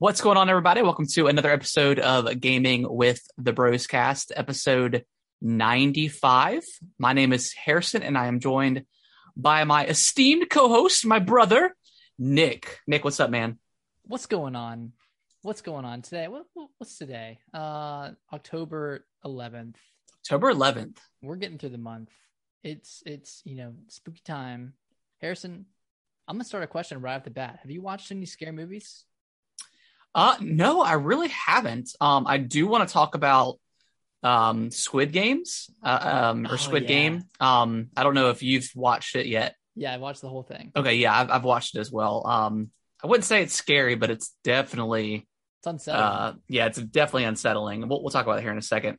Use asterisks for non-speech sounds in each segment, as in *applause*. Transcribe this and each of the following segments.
What's going on, everybody? Welcome to another episode of Gaming with the Bros Cast, episode 95. My name is Harrison, and I am joined by my esteemed co host, my brother, Nick. Nick, what's up, man? What's going on? What's going on today? What, what's today? Uh, October 11th. October 11th. We're getting through the month. It's it's you know spooky time. Harrison, I'm gonna start a question right off the bat. Have you watched any scary movies? Uh, no, I really haven't. Um, I do want to talk about um Squid Games, uh, um, or Oh, Squid yeah. Game. Um, I don't know if you've watched it yet. Yeah, I watched the whole thing. Okay, yeah, I've, I've watched it as well. Um, I wouldn't say it's scary, but it's definitely It's unsettling. uh yeah it's definitely unsettling we'll, we'll talk about it here in a second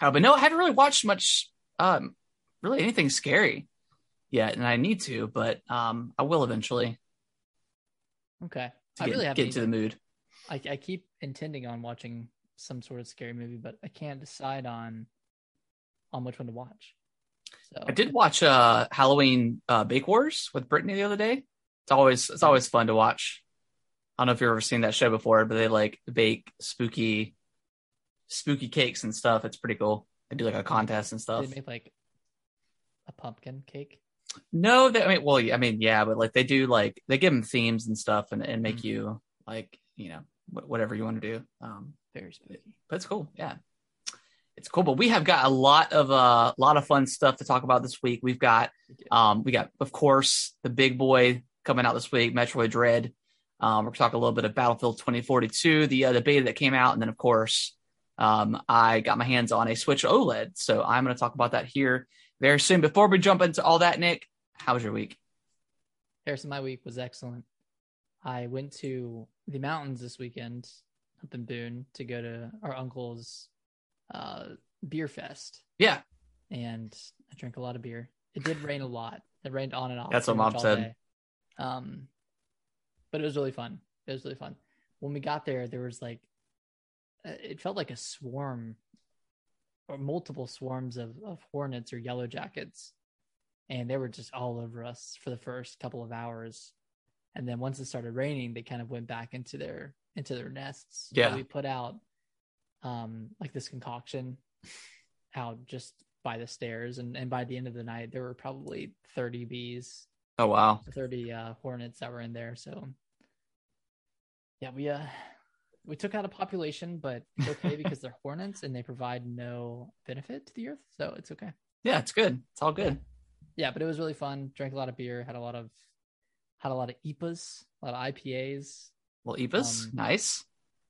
uh, but no i haven't really watched much um really anything scary yet and i need to but um i will eventually okay, to I get, really have to get into the mood I, I keep intending on watching some sort of scary movie, but I can't decide on on which one to watch. So i did watch uh halloween uh bake wars with brittany the other day it's always it's always fun to watch i don't know if you've ever seen that show before but they like bake spooky spooky cakes and stuff it's pretty cool they do like a contest and stuff They make like a pumpkin cake. No, they, I mean, well, I mean, yeah, but like they do, like they give them themes and stuff, and, and make Mhm. you like, you know, whatever you want to do. Um, Very spooky. but it's cool, yeah, it's cool. But we have got a lot of a uh, lot of fun stuff to talk about this week. We've got, um, we got, of course, the big boy coming out this week, Metroid Dread. Um, we're talking a little bit of Battlefield 2042, the uh, the beta that came out, and then of course, um, I got my hands on a Switch OLED, so I'm going to talk about that here very soon. Before we jump into all that, Nick, how was your week? Harrison, my week was excellent. I went to the mountains this weekend up in Boone to go to our uncle's uh, beer fest, Yeah, and I drank a lot of beer. It did rain a lot. It rained on and off. That's what Mom said. day. Um, but it was really fun. It was really fun. When we got there, there was like, uh, it felt like a swarm or multiple swarms of, of hornets or yellow jackets. And they were just all over us for the first couple of hours. And then once it started raining, they kind of went back into their into their nests. Yeah. we put out um like this concoction out just by the stairs and, and by the end of the night there were probably 30 bees Oh wow. 30 uh, hornets that were in there. So yeah, we uh we took out a population, but it's okay *laughs* because they're hornets and they provide no benefit to the earth, so it's okay. Yeah, it's good. It's all good. Yeah, but it was really fun. Drank a lot of beer, had a lot of had a lot of IPAs, a lot of IPAs, Well, IPAs, Um, nice.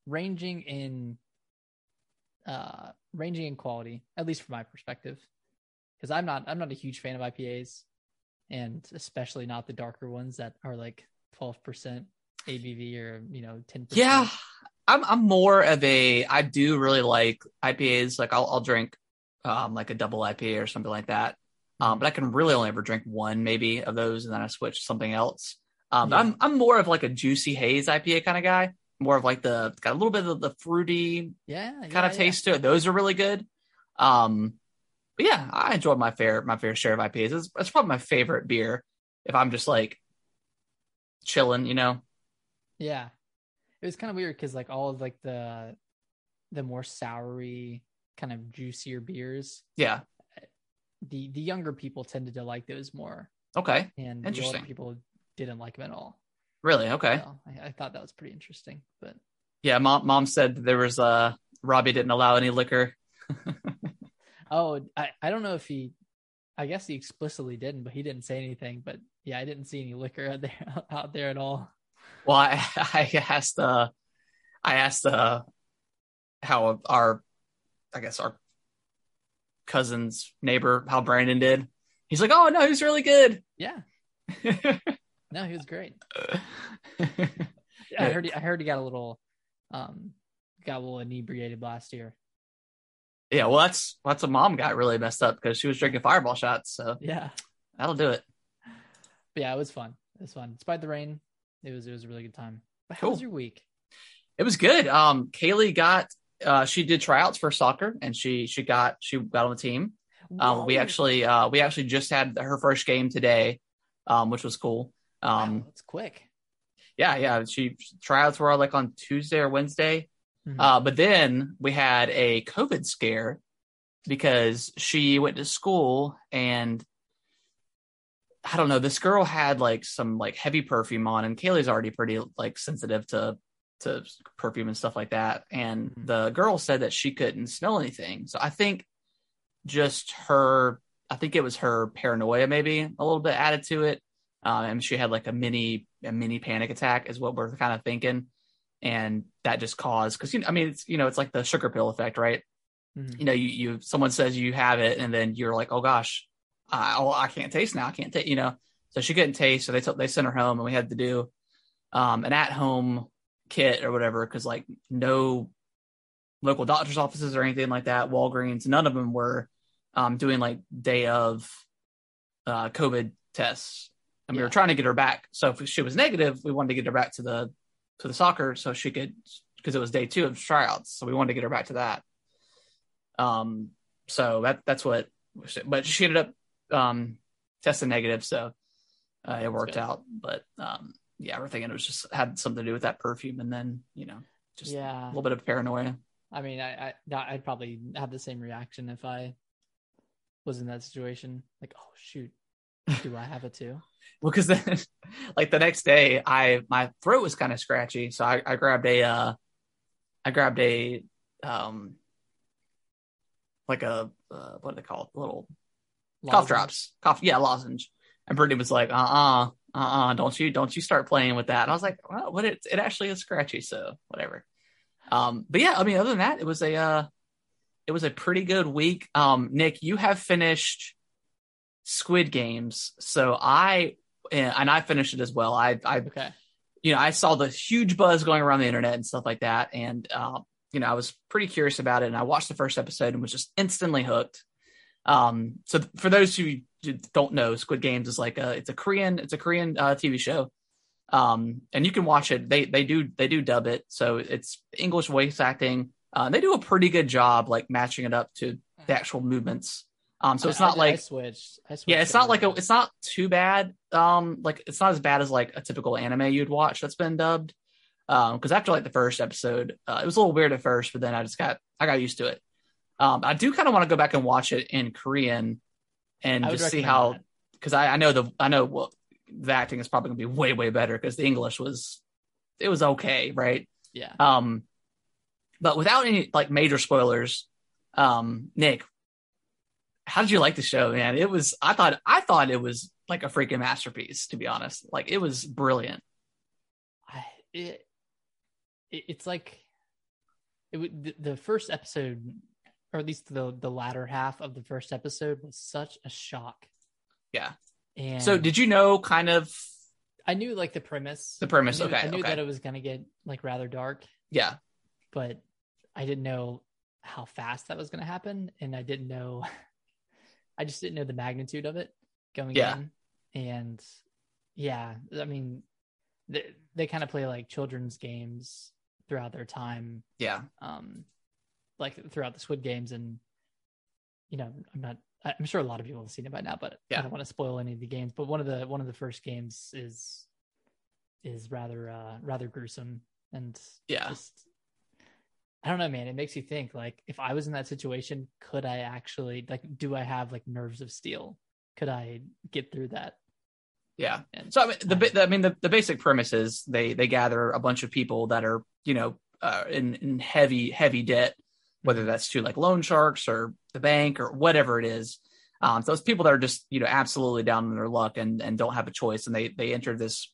ranging in uh ranging in quality, at least from my perspective. Because I'm not I'm not a huge fan of IPAs, and especially not the darker ones that are like 12% ABV or you know 10%. Yeah, I'm I'm more of a. I do really like IPAs. Like I'll I'll drink um like a double IPA or something like that. Um, but I can really only ever drink one maybe of those, and then I switch to something else. Um, Yeah. I'm I'm more of like a juicy haze IPA kind of guy. More of like the got a little bit of the fruity yeah, kind yeah, of taste to it. Those are really good. Um, but yeah, I enjoyed my fair my fair share of IPAs. It's, it's probably my favorite beer if I'm just like chilling, you know. Yeah, it was kind of weird because like all of like the the more soury kind of juicier beers, Yeah. the the younger people tended to like those more, Okay. and the older Interesting. people didn't like him at all. Really? Okay. So I, I thought that was pretty interesting, but Yeah. Mom mom said there was uh Robbie didn't allow any liquor. *laughs* oh, I I don't know if he, I guess he explicitly didn't, but he didn't say anything. But yeah, I didn't see any liquor out there *laughs* out there at all. Well, I, *laughs* I asked uh I asked uh how our I guess our cousin's neighbor how Brandon did. He's like, oh no, he's really good. Yeah, no, he was great. yeah, *laughs* I heard he, I heard he got a little, um, got a little inebriated last year. Yeah, well that's that's a mom got really messed up because she was drinking fireball shots, so Yeah, that'll do it. but yeah, it was fun. It was fun despite the rain. It was it was a really good time. But how was your week? It was good. Um Kaylee got uh she did tryouts for soccer and she she got she got on the team. Um we actually uh we actually just had her first game today, um, which was cool. Wow, Um that's quick. Yeah, yeah. She tryouts were like on Tuesday or Wednesday. Mhm. Uh, but then we had a COVID scare because she went to school and I don't know, this girl had like some like heavy perfume on and Kaylee's already pretty like sensitive to to perfume and stuff like that. And Mhm. the girl said that she couldn't smell anything. So I think just her I think it was her paranoia maybe a little bit added to it. Um, and she had like a mini a mini panic attack is what we're kind of thinking. And that just caused because you know I mean it's you know it's like the sugar pill effect, right? Mhm. you know, you, you, someone says you have it and then you're like, oh gosh, I, oh, I can't taste now. I can't taste, you know, so she couldn't taste. So they took, they sent her home and we had to do, um, an at home kit or whatever. Cause like no local doctor's offices or anything like that, Walgreens, none of them were, um, doing like day of, uh, COVID tests. And we were trying to get her back. So if she was negative, we wanted to get her back to the, to the soccer so she could, because it was day two of tryouts. So we wanted to get her back to that. Um, so that that's what, but she ended up um testing negative, so uh, it worked out. But um, yeah, we're thinking it was just had something to do with that perfume, and then you know, just yeah. a little bit of paranoia. I mean, I, I I'd probably have the same reaction if I was in that situation. Like, oh shoot, do I have it too? Well, because then, *laughs* like the next day, I my throat was kind of scratchy, so I, I grabbed a, uh, I grabbed a, um, like a uh, what do they call it? Little cough drops, cough, yeah, lozenge. And Brittany was like, uh, uh-uh, uh, uh, don't you, don't you start playing with that. And I was like, well, what it, it actually is scratchy, so whatever. Um, but yeah, I mean, other than that, it was a, uh, it was a pretty good week. Um, Nick, you have finished Squid Games, so I, and I finished it as well. I, I Okay. you know, I saw the huge buzz going around the internet and stuff like that. And, uh, you know, I was pretty curious about it. And I watched the first episode and was just instantly hooked. Um, so th- for those who don't know, Squid Games is like a, it's a Korean, it's a Korean uh, TV show. Um, and you can watch it. They, they do, they do dub it. So it's English voice acting. Uh, they do a pretty good job, like matching it up to the actual movements. Um, so it's not I- like, I switched. I switched yeah, it's not like a, it's not too bad. Um, like it's not as bad as like a typical anime you'd watch that's been dubbed. Um, because after like the first episode, uh, it was a little weird at first, but then I just got I got used to it. Um, I do kind of want to go back and watch it in Korean and just see how because I, I know the I know well, the acting is probably gonna be way way better because the English was it was okay, right? Yeah. Um, but without any like major spoilers, um, Nick, how did you like the show, man? It was I thought I thought it was like a freaking masterpiece, to be honest. Like it was brilliant. I, it, it it's like it would the, the first episode or at least the the latter half of the first episode was such a shock Yeah. and So did you know kind of i knew like the premise the premise? I knew, okay, i knew okay, that it was gonna get like rather dark yeah, but i didn't know how fast that was gonna happen and i didn't know i just didn't know the magnitude of it going Yeah. in. And yeah i mean they, they kind of play like children's games throughout their time yeah, um like throughout the squid games. And you know i'm not i'm sure a lot of people have seen it by now but Yeah. i don't want to spoil any of the games. But one of the one of the first games is is rather uh rather gruesome and yeah, just i don't know man it makes you think like if i was in that situation could i actually like do i have like nerves of steel could i get through that yeah. and So I mean, the, I- I mean, the, the basic premise is they they gather a bunch of people that are you know uh, in in heavy heavy debt, whether that's to like loan sharks or the bank or whatever it is. Um, those people that are just you know absolutely down on their luck and and don't have a choice, and they they enter this.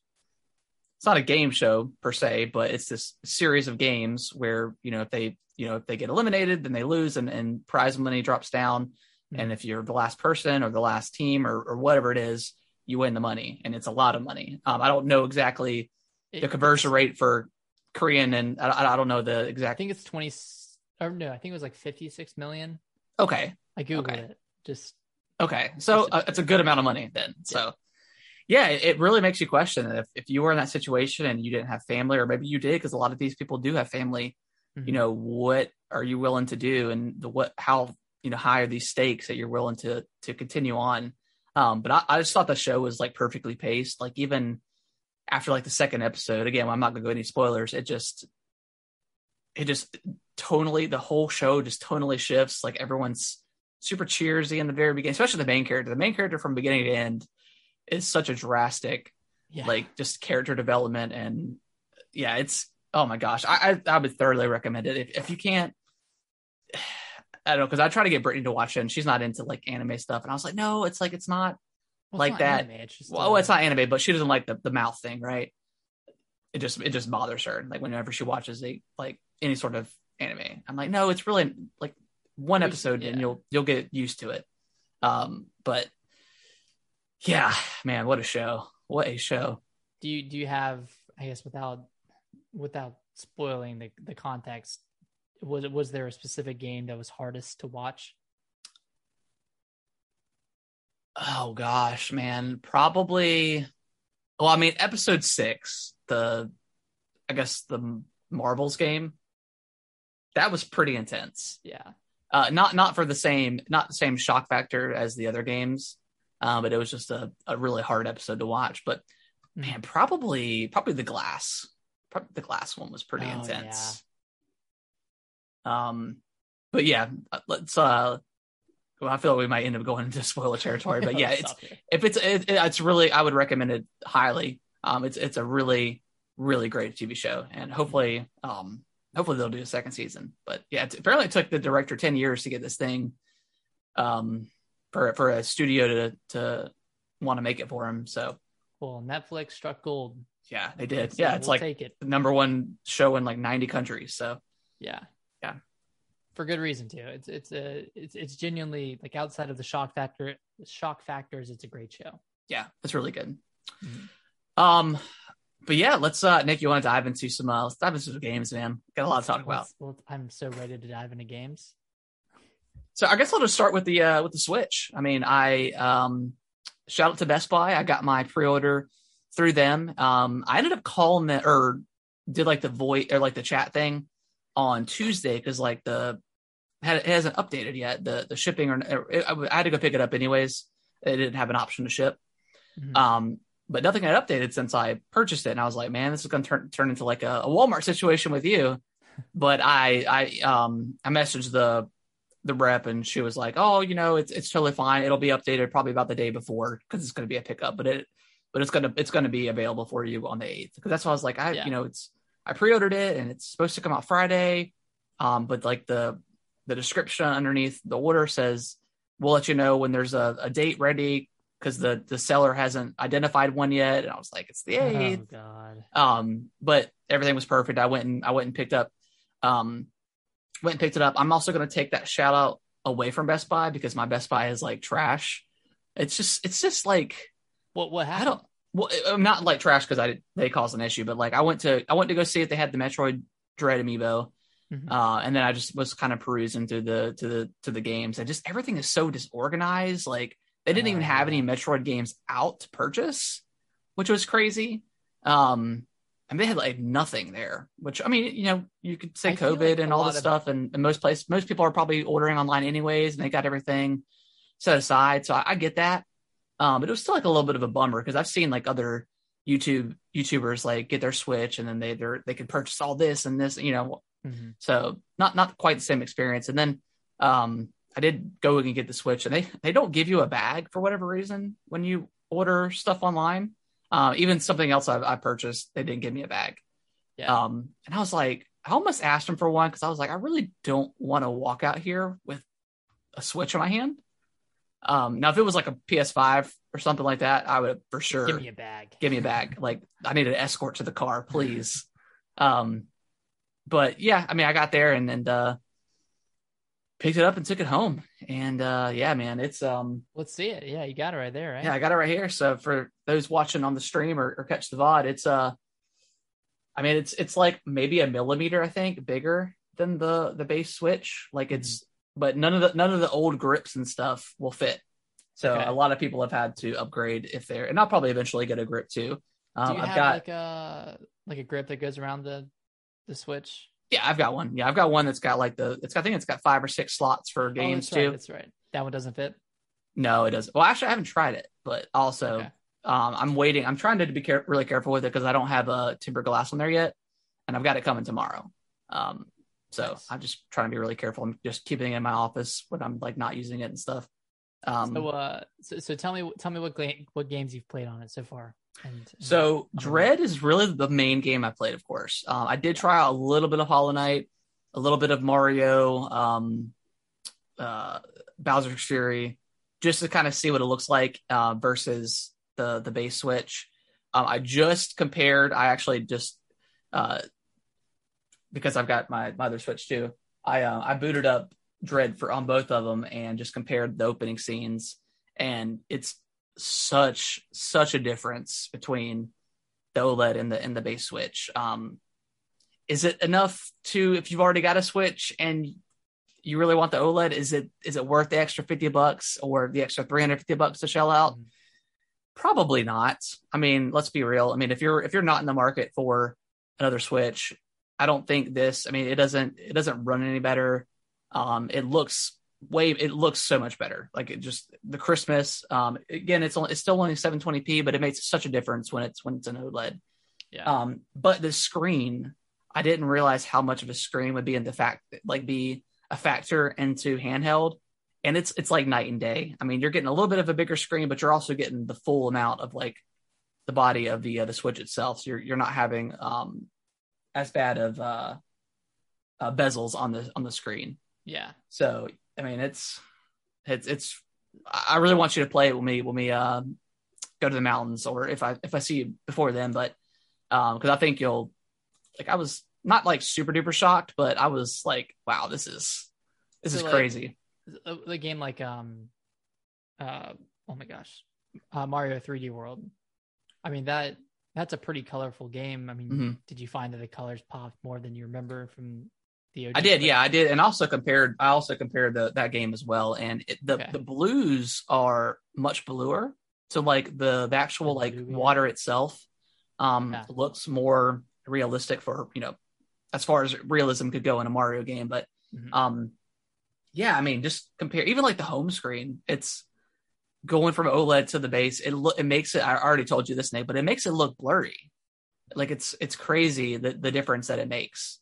It's not a game show per se, but it's this series of games where you know if they you know if they get eliminated, then they lose, and and prize money drops down, and if you're the last person or the last team or or whatever it is, you win the money, and it's a lot of money. Um, I don't know exactly the conversion rate for Korean, and I, I don't know the exact. i think it's 20 or no i think it was like 56 million Okay, i googled Okay. it just okay, so uh, it's a good amount of money then. So, yeah, it, it really makes you question if if you were in that situation and you didn't have family, or maybe you did, because a lot of these people do have family. You Mhm. know, what are you willing to do, and the what how you know high are these stakes that you're willing to to continue on? Um, but I, I just thought the show was like perfectly paced. Like even after like the second episode, again, I'm not gonna go any spoilers. It just, it just tonally, the whole show just tonally shifts. Like everyone's super cheersy in the very beginning, especially the main character. The main character from beginning to end is such a drastic, Yeah. like just character development and yeah, it's oh my gosh, I I, I would thoroughly recommend it if if you can't. *sighs* I don't know because I try to get Brittany to watch it, and she's not into like anime stuff, and I was like, no, it's like it's not Well, it's like not that. anime, It's just well, uh, it's not anime, but she doesn't like the, the mouth thing, right? It just it just bothers her. Like whenever she watches a like any sort of anime, I'm like, no, it's really like one episode, and you'll you'll get used to it. Um, but yeah, man, what a show! What a show! Do you do you have? I guess without without spoiling the the context, was was there a specific game that was hardest to watch? Oh gosh, man, probably. Well, I mean, episode six, the I guess the marbles game, that was pretty intense. Yeah. uh, not not for the same not the same shock factor as the other games, uh, but it was just a, a really hard episode to watch. But Mhm. man, probably probably the glass, probably the glass one was pretty Oh, intense. Um, but yeah, uh, let's. uh well, I feel like we might end up going into *laughs* spoiler territory, but yeah, *laughs* it's if it's it, it- it's really I would recommend it highly. Um, it's it's a really really great TV show, and hopefully um hopefully they'll do a second season. But yeah, it's, apparently it took the director ten years to get this thing, um, for for a studio to to want to make it for him. So Well, Netflix struck gold. yeah, they did. So Yeah, it's we'll like take it. the number one show in like ninety countries. So Yeah. Yeah. For good reason too. It's it's a it's it's genuinely like outside of the shock factor shock factors, it's a great show. yeah, it's really good. Mhm. Um, but yeah, let's uh Nick, you want to dive into some uh let's dive into some games, man. Got a lot to talk about. Well, I'm so ready to dive into games. So I guess I'll just start with the uh with the Switch. I mean, I um shout out to Best Buy. I got my pre-order through them. Um I ended up calling the or did like the voice or like the chat thing on Tuesday because like the had it hasn't updated yet the the shipping or, or I had to go pick it up anyways. It didn't have an option to ship. Mhm. Um, but nothing had updated since I purchased it, and I was like, man, this is going to turn turn into like a, a Walmart situation with you. *laughs* But I I um I messaged the the rep, and she was like, oh, you know, it's it's totally fine. It'll be updated probably about the day before because it's going to be a pickup, but it but it's gonna it's gonna be available for you on the eighth because that's why I was like, I Yeah. you know, it's I pre-ordered it and it's supposed to come out Friday, um, but like the the description underneath the order says we'll let you know when there's a, a date ready because the the seller hasn't identified one yet and i was like it's the oh eighth god. um but everything was perfect i went and i went and picked up um went and picked it up i'm also going to take that shout out away from best buy because my best buy is like trash it's just it's just like What what i happened? don't well i'm not like trash because i they caused an issue but like i went to i went to go see if they had the metroid dread amiibo Mhm. uh, and then I just was kind of perusing through the to the to the games, and just everything is so disorganized. Like they didn't even Oh, have any Metroid games out to purchase, which was crazy. Um, and they had like nothing there. Which I mean, you know, you could say I COVID like and all this of- stuff, and, and most places, most people are probably ordering online anyways, and they got everything set aside. So I, I get that. Um, but it was still like a little bit of a bummer because I've seen like other YouTube YouTubers like get their Switch and then they they they could purchase all this and this, you know, Mhm. so not not quite the same experience. And then um, I did go and get the Switch, and they they don't give you a bag for whatever reason when you order stuff online. Uh, even something else I, I purchased, they didn't give me a bag. Yeah. Um, and I was like, I almost asked them for one because I was like, I really don't want to walk out here with a Switch in my hand. Um, now if it was like a PS5 or something like that, I would for sure Give me a bag. give me a bag. *laughs* Like I need an escort to the car, please. um, but yeah, I mean, I got there and and uh, picked it up and took it home, and uh, yeah, man, it's um, Let's see it. Yeah, you got it right there, right? yeah, I got it right here. So for those watching on the stream or, or catch the VOD, it's uh, I mean, it's it's like maybe a millimeter, I think, bigger than the the base Switch. Like it's, but none of the none of the old grips and stuff will fit. So Okay. a lot of people have had to upgrade if they're, and I'll probably eventually get a grip too. Do Um, you I've have got like a like a grip that goes around the the switch? Yeah, I've got one. Yeah, I've got one that's got like the it's I think it's got five or six slots for games oh, that's right, too. That's right. That one doesn't fit. No, it doesn't. Well, actually, I haven't tried it, but also Okay. Um, I'm waiting. I'm trying to be care- really careful with it because I don't have a tempered glass on there yet, and I've got it coming tomorrow. Um, so Nice. I'm just trying to be really careful. I'm just keeping it in my office when I'm like not using it and stuff. Um, So, uh, so, so tell me, tell me what gla- what games you've played on it so far. And, and- So I don't know. Dread is really the main game I played, of course. Um, I did try out a little bit of Hollow Knight, a little bit of Mario, um, uh, Bowser's Fury, just to kind of see what it looks like uh, versus the the base Switch. Um, I just compared. I actually just uh, because I've got my, my other Switch too. I uh, I booted up Dread for on both of them and just compared the opening scenes, and it's such such a difference between the OLED and the and the base Switch. Um, is it enough to if you've already got a Switch and you really want the OLED? Is it is it worth the extra fifty bucks or the extra three hundred fifty bucks to shell out? Mhm. Probably not. I mean, let's be real. I mean, if you're if you're not in the market for another Switch, I don't think this. I mean, it doesn't it doesn't run any better. Um, it looks way it looks so much better. Like it just the Christmas. Um, again, it's only it's still only 720p, but it makes such a difference when it's when it's an OLED. yeah, Um, but the screen, I didn't realize how much of a screen would be in the fact like be a factor into handheld. And it's it's like night and day. I mean, you're getting a little bit of a bigger screen, but you're also getting the full amount of like the body of the uh, the Switch itself. So you're you're not having um as bad of uh, uh bezels on the on the screen. Yeah. So I mean, it's it's it's. I really want you to play it with me when we uh, go to the mountains, or if I if I see you before then. But um, because I think you'll like, I was not like super duper shocked, but I was like, wow, this is this So, is like, crazy. the, the game like um uh oh my gosh uh mario 3d world i mean that that's a pretty colorful game i mean Mhm. did you find that the colors popped more than you remember from the OG I did, play? yeah, I did, and also compared. I also compared the that game as well, and it, the Okay. the blues are much bluer. So like the the actual like water itself, um, Yeah. looks more realistic for you know, as far as realism could go in a Mario game. But Mhm. um, yeah, I mean, just compare even like the home screen. It's going from OLED to the base. It lo- it makes it. I already told you this, Nate, but it makes it look blurry. Like it's it's crazy the the difference that it makes.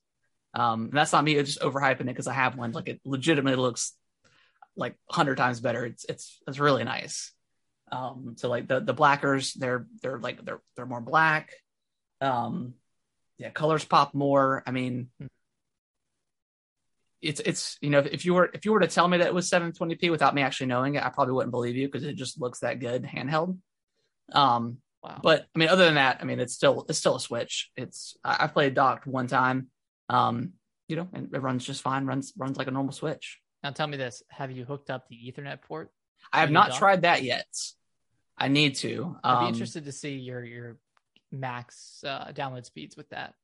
Um, and that's not me just overhyping it because I have one. Like it legitimately looks like a hundred times better. It's it's it's really nice. Um, so like the the blackers, they're they're like they're they're more black. Um, yeah, colors pop more. I mean, it's it's you know if you were if you were to tell me that it was 720p without me actually knowing it, I probably wouldn't believe you because it just looks that good handheld. Um, wow but I mean, other than that, I mean, it's still it's still a Switch. It's I, I played docked one time, um, you know, and it runs just fine. runs runs like a normal Switch. now tell me this have you hooked up the ethernet port I have not tried that yet. I need to. i'd Um, be interested to see your your max uh download speeds with that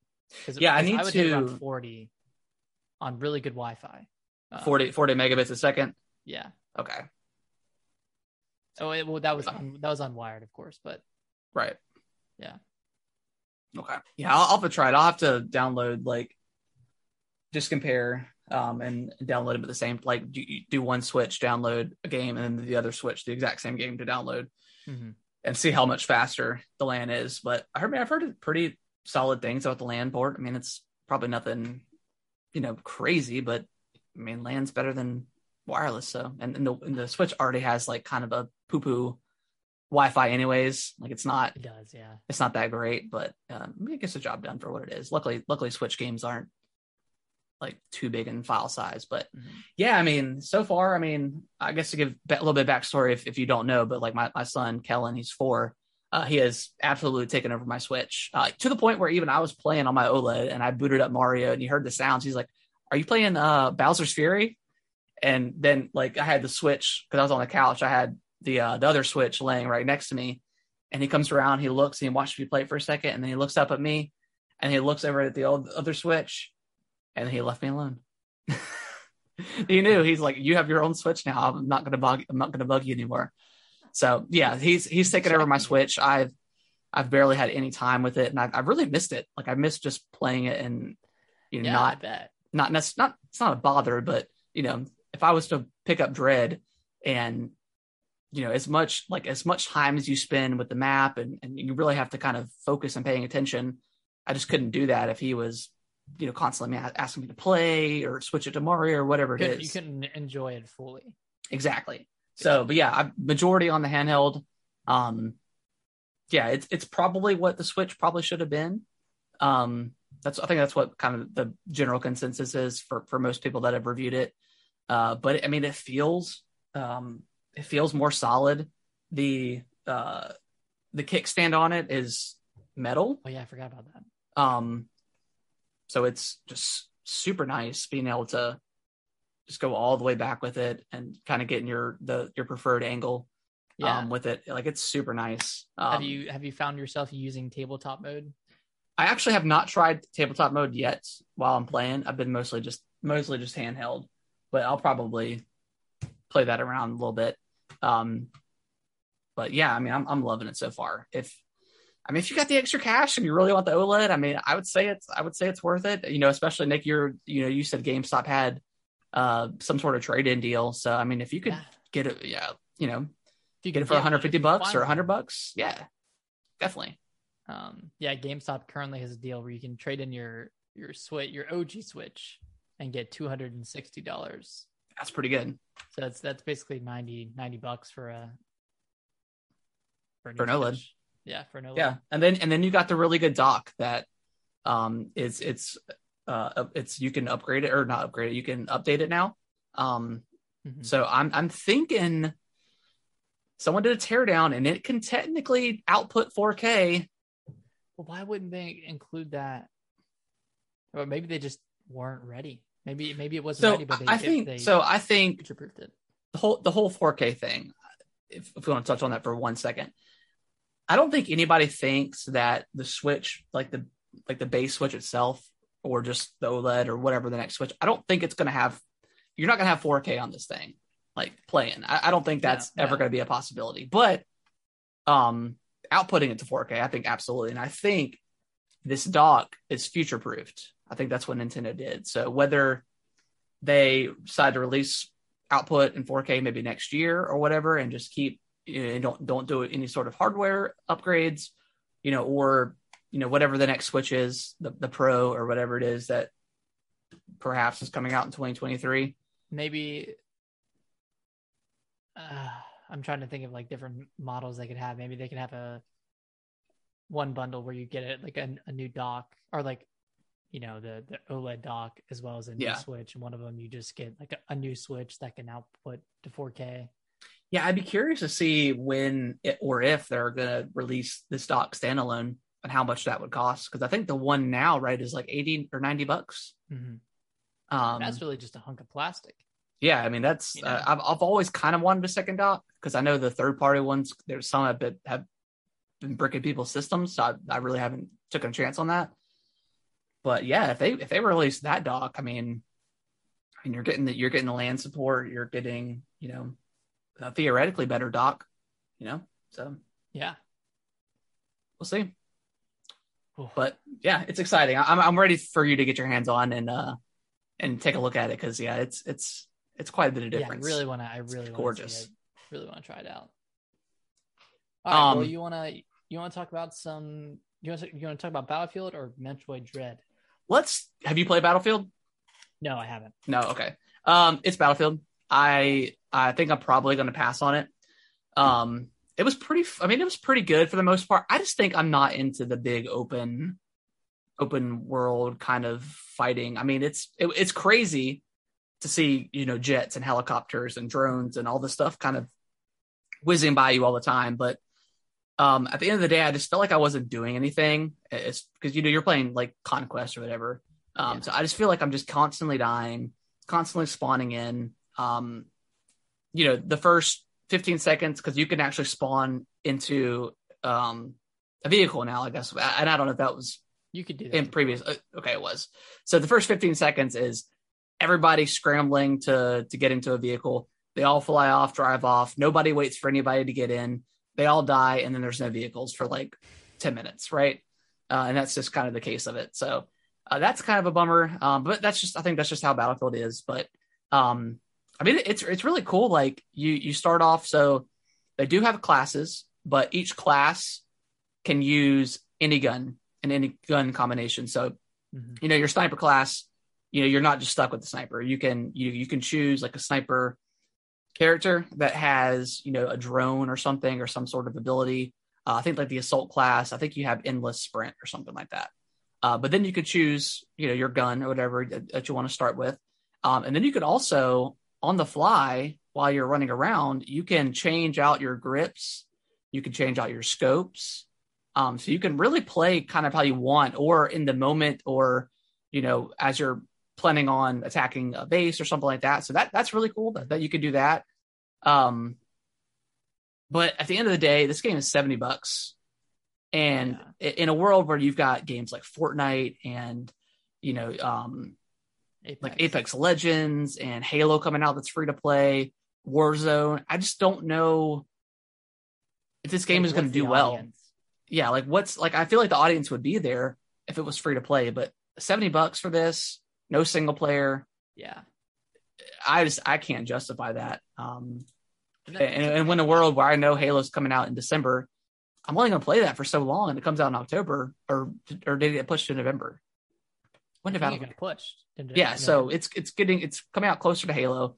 'Cause- Yeah, I need would hit to- around 40 on really good wi-fi Uh, 40, 40 megabits a second. yeah Okay, oh it, well that was un, that was unwired of course but right. Yeah. Okay. Yeah, I'll, I'll have to try it. I'll have to download like just compare um and download them at the same like do, do one switch download a game and then the other switch the exact same game to download mhm. and see how much faster the LAN is. But I heard, I've heard pretty solid things about the LAN port. I mean, it's probably nothing, you know, crazy, but I mean, LAN's better than wireless. So, and, and the and the Switch already has like kind of a poo poo Wi-Fi, anyways. Like it's not it does yeah it's not that great, but um, it gets the job done for what it is. Luckily, luckily, Switch games aren't like too big in file size. But Mhm. yeah, I mean, so far, I mean, I guess to give a little bit of backstory if, if you don't know, but like my, my son Kellen, he's four. Uh, he has absolutely taken over my Switch uh, to the point where even I was playing on my OLED and I booted up Mario and he heard the sounds. He's like, "Are you playing uh, Bowser's Fury?" And then like I had the Switch because I was on the couch. I had the uh, the other Switch laying right next to me, and he comes around, he looks, and he watches me play for a second, and then he looks up at me, and he looks over at the old other Switch, and he left me alone. *laughs* he knew he's like, you have your own Switch now. I'm not gonna bug. I'm not gonna bug you anymore. So yeah, he's he's taken over my Switch. I've I've barely had any time with it, and I've, I've really missed it. Like I missed just playing it and you know yeah not bet not nec- not it's not a bother, but you know if I was to pick up Dread and you know, as much like as much time as you spend with the map and, and you really have to kind of focus and paying attention. I just couldn't do that if he was, you know, constantly asking me to play or switch it to Mario or whatever it You is. you couldn't enjoy it fully. Exactly. So, but yeah, I, majority on the handheld. Um, yeah, it's it's probably what the Switch probably should have been. Um, that's I think that's what kind of the general consensus is for for most people that have reviewed it. Uh, but I mean, it feels um, it feels more solid. The uh, the kickstand on it is metal. Oh yeah, I forgot about that. Um, so it's just super nice being able to just go all the way back with it and kind of getting your the your preferred angle Yeah. um, with it. Like it's super nice. Um, have you have you found yourself using tabletop mode? I actually have not tried tabletop mode yet while I'm playing. I've been mostly just mostly just handheld, but I'll probably play that around a little bit. Um, but yeah, I mean, I'm I'm loving it so far. If I mean, if you got the extra cash and you really want the OLED, I mean, I would say it's I would say it's worth it. You know, especially Nick, you're you know you said GameStop had uh some sort of trade in deal, so I mean, if you could Yeah. get it, yeah, you know, If you get it for one, 150 bucks or 100 bucks, yeah, definitely. Um, yeah, GameStop currently has a deal where you can trade in your your Switch, your OG Switch, and get two hundred and sixty dollars. That's pretty good. So that's that's basically 90, 90 bucks for a for, For an OLED. Switch. Yeah, for OLED. Yeah, and then and then you got the really good dock that um is it's uh it's you can upgrade it or not upgrade it, you can update it now. Um Mhm. so I'm I'm thinking someone did a teardown and it can technically output 4K. Well, why wouldn't they include that? Or maybe they just weren't ready. Maybe maybe it wasn't So ready, but they, I think they so I think the whole the whole 4K thing. If, if we want to touch on that for one second, I don't think anybody thinks that the Switch, like the like the base Switch itself, or just the OLED or whatever the next Switch, I don't think it's going to have. You're not going to have 4K on this thing, like playing. I, I don't think that's No, ever no. going to be a possibility. But um, outputting it to 4K, I think absolutely, and I think this dock is future proofed. I think that's what Nintendo did. So whether they decide to release output in 4K maybe next year or whatever, and just keep you know, don't don't do any sort of hardware upgrades, you know, or you know whatever the next Switch is, the the Pro or whatever it is that perhaps is coming out in 2023. maybe uh, I'm trying to think of like different models they could have. Maybe they could have a one bundle where you get it like a, a new dock or like you know the the OLED dock as well as a new Yeah. Switch. And one of them you just get like a, a new Switch that can output to 4K. Yeah, I'd be curious to see when it, or if they're going to release this dock standalone and how much that would cost. Because I think the one now, right, is like 80 or 90 bucks. Mhm. Um, That's really just a hunk of plastic. Yeah, I mean that's You know? uh, I've I've always kind of wanted a second dock because I know the third party ones there's some have been, have been bricking people's systems, so I, I really haven't taken a chance on that. But yeah, if they if they release that dock, I mean, I mean you're getting the you're getting the LAN support, you're getting you know a theoretically better dock, you know. So Yeah. we'll see. But yeah, it's exciting. I'm I'm ready for you to get your hands on and uh and take a look at it because yeah, it's it's it's quite a bit of yeah, I difference. really want to. I really want to gorgeous. Really want to try it out. All right. well, Um, you want to you want to talk about some. You want to you want to talk about Battlefield or Metroid Dread? Let's have you played Battlefield? No, I haven't. No, okay. Um, it's Battlefield. I I think I'm probably going to pass on it. Um, it was pretty. I mean, it was pretty good for the most part. I just think I'm not into the big open, open world kind of fighting. I mean, it's it, it's crazy to see you know jets and helicopters and drones and all this stuff kind of whizzing by you all the time, but. Um, at the end of the day, I just felt like I wasn't doing anything. It's because you know you're playing like Conquest or whatever, um, Yeah. So I just feel like I'm just constantly dying, constantly spawning in. Um, you know, the first 15 seconds because you can actually spawn into um, a vehicle now. I guess, and I don't know if that was You could do that in previous. uh, Okay, it was. So the first 15 seconds is everybody scrambling to to get into a vehicle. They all fly off, drive off. Nobody waits for anybody to get in. They all die, and then there's no vehicles for like 10 minutes, right? Uh, and that's just kind of the case of it. So uh, that's kind of a bummer. Um, but that's just I think that's just how Battlefield is. But um, I mean, it's it's really cool. Like you you start off so they do have classes, but each class can use any gun and any gun combination. So, Mhm. you know, your sniper class, you know, you're not just stuck with the sniper. You can you you can choose like a sniper character that has you know a drone or something or some sort of ability. Uh, I think like the assault class. I think you have endless sprint or something like that. Uh, but then you could choose you know your gun or whatever that, that you want to start with, um, and then you could also on the fly while you're running around, you can change out your grips, you can change out your scopes. Um, so you can really play kind of how you want, or in the moment, or you know, as you're planning on attacking a base or something like that. So that that's really cool that, that you could do that. Um, but at the end of the day, this game is seventy bucks, and i- in a world where you've got games like Fortnite and you know, um, Apex. like Apex Legends and Halo coming out that's free to play, Warzone. I just don't know if this game Like, is going to do well. Yeah, like what's like I feel like the audience would be there if it was free to play, but 70 bucks for this, no single player. Yeah. I just I can't justify that. Um And and, when a world where I know Halo's coming out in December, I'm only going to play that for so long and it comes out in October or or did it get pushed to November? When did I think got pushed. into yeah so it's it's getting it's coming out closer to halo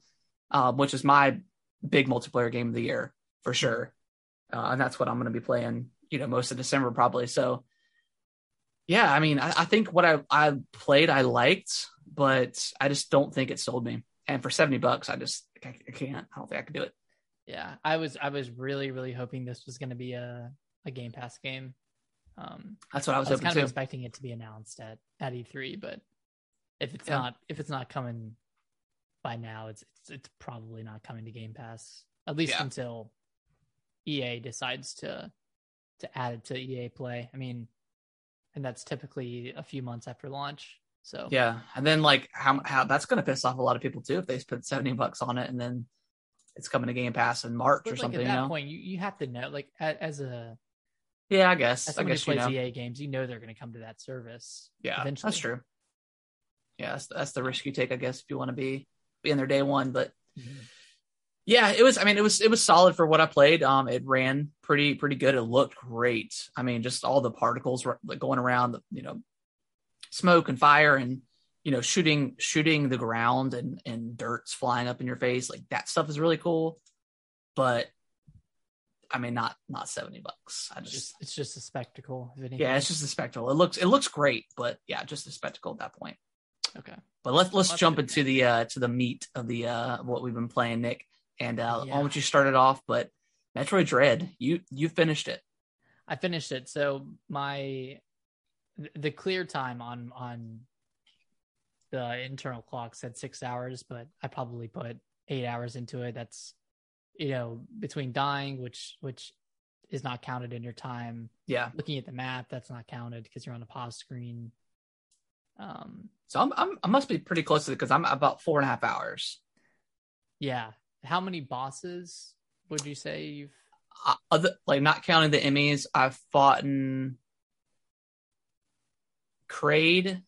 um, which is my big multiplayer game of the year for sure. Uh, and that's what i'm going to be playing you know most of december probably. So yeah i mean i, I think what I, I played i liked but i just don't think it sold me. And for 70 bucks i just i, I can't i don't think i could do it. Yeah, I was I was really really hoping this was going to be a a Game Pass game. Um, that's what i I was was hoping kind of too expecting it to be announced at at E3, but if it's Yeah. not if it's not coming by now, it's it's it's probably not coming to Game Pass at least Yeah. until EA decides to to add it to EA Play. I mean, and that's typically a few months after launch. So yeah and then like how how that's going to piss off a lot of people too if they spend 70 bucks on it and then it's coming to game pass in march but or like something at you that know point, you, you have to know like as a yeah i guess as i guess who you plays know EA games, you know they're going to come to that service. Yeah, eventually. that's true. Yeah, that's, that's the risk you take, I guess, if you want to be be in there day one. But yeah, it was. I mean, it was it was solid for what I played. Um, it ran pretty pretty good. It looked great. I mean, just all the particles were like, going around, the you know, smoke and fire, and you know, shooting shooting the ground and and dirt's flying up in your face. Like that stuff is really cool. But I mean, not not seventy bucks. I It's just just it's just a spectacle. If yeah, it's just a spectacle. It looks it looks great, but yeah, just a spectacle at that point. okay. But let's let's That's jump good. into the uh to the meat of the uh what we've been playing, Nick. And uh Yeah. I'll you start it off, but Metroid Dread, you you finished it. I finished it. So my the clear time on on the internal clock said six hours, but I probably put eight hours into it. That's you know between dying, which which is not counted in your time. Yeah. Looking at the map, that's not counted because you're on a pause screen. Um, So I'm, I'm I must be pretty close to it because I'm about four and a half hours. yeah. How many bosses would you say you've? Uh, other like not counting the EMMIs, I've fought in Kraid,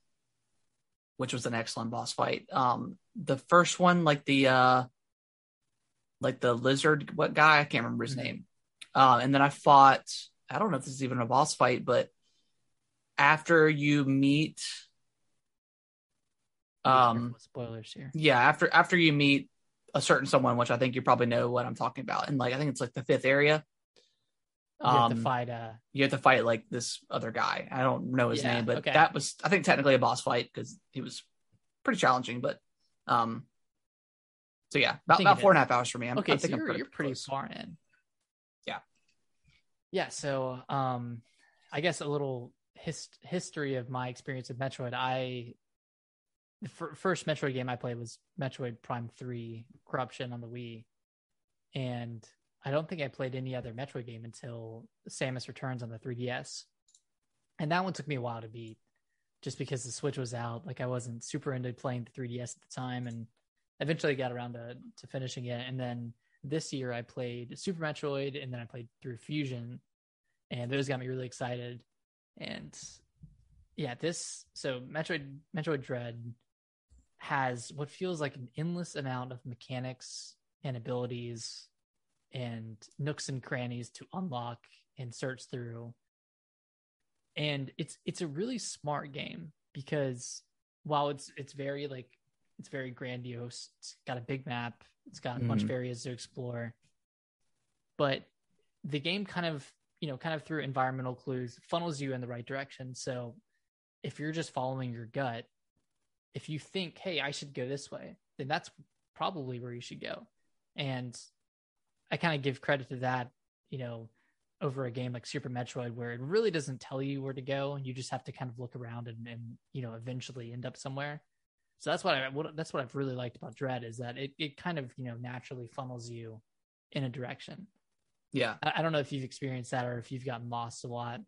which was an excellent boss fight. Um the first one, like the uh like the lizard what guy, I can't remember his Mhm. name. Uh, and then I fought I don't know if this is even a boss fight, but after you meet um spoilers here. yeah, after after you meet a certain someone, which I think you probably know what I'm talking about, and like I think it's like the fifth area. You have to Um, fight. Uh, you have to fight like this other guy. I don't know his Yeah, name, but okay. that was I think technically a boss fight because he was pretty challenging. But um, so yeah, about, about four and a half hours for me. I'm, okay, I so think I'm you're you're pretty far in. Yeah. Yeah. So, um, I guess a little hist- history of my experience with Metroid. I the fir- first Metroid game I played was Metroid Prime Three: Corruption on the Wii, and I don't think I played any other Metroid game until Samus Returns on the 3DS, and that one took me a while to beat, just because the Switch was out. Like I wasn't super into playing the 3DS at the time, and eventually got around to to finishing it. And then this year I played Super Metroid, and then I played through Fusion, and those got me really excited. And yeah, this so Metroid Metroid Dread has what feels like an endless amount of mechanics and abilities and nooks and crannies to unlock and search through. And it's it's a really smart game because while it's it's very like it's very grandiose, it's got a big map, it's got a bunch mm. of areas to explore. But the game kind of, you know, kind of through environmental clues funnels you in the right direction. So if you're just following your gut, if you think, hey, I should go this way, then that's probably where you should go. And I kind of give credit to that, you know, over a game like Super Metroid, where it really doesn't tell you where to go, and you just have to kind of look around and, and you know, eventually end up somewhere. So that's what I what, that's what I've really liked about Dread is that it it kind of you know naturally funnels you in a direction. Yeah. I, I don't know if you've experienced that or if you've gotten lost a lot,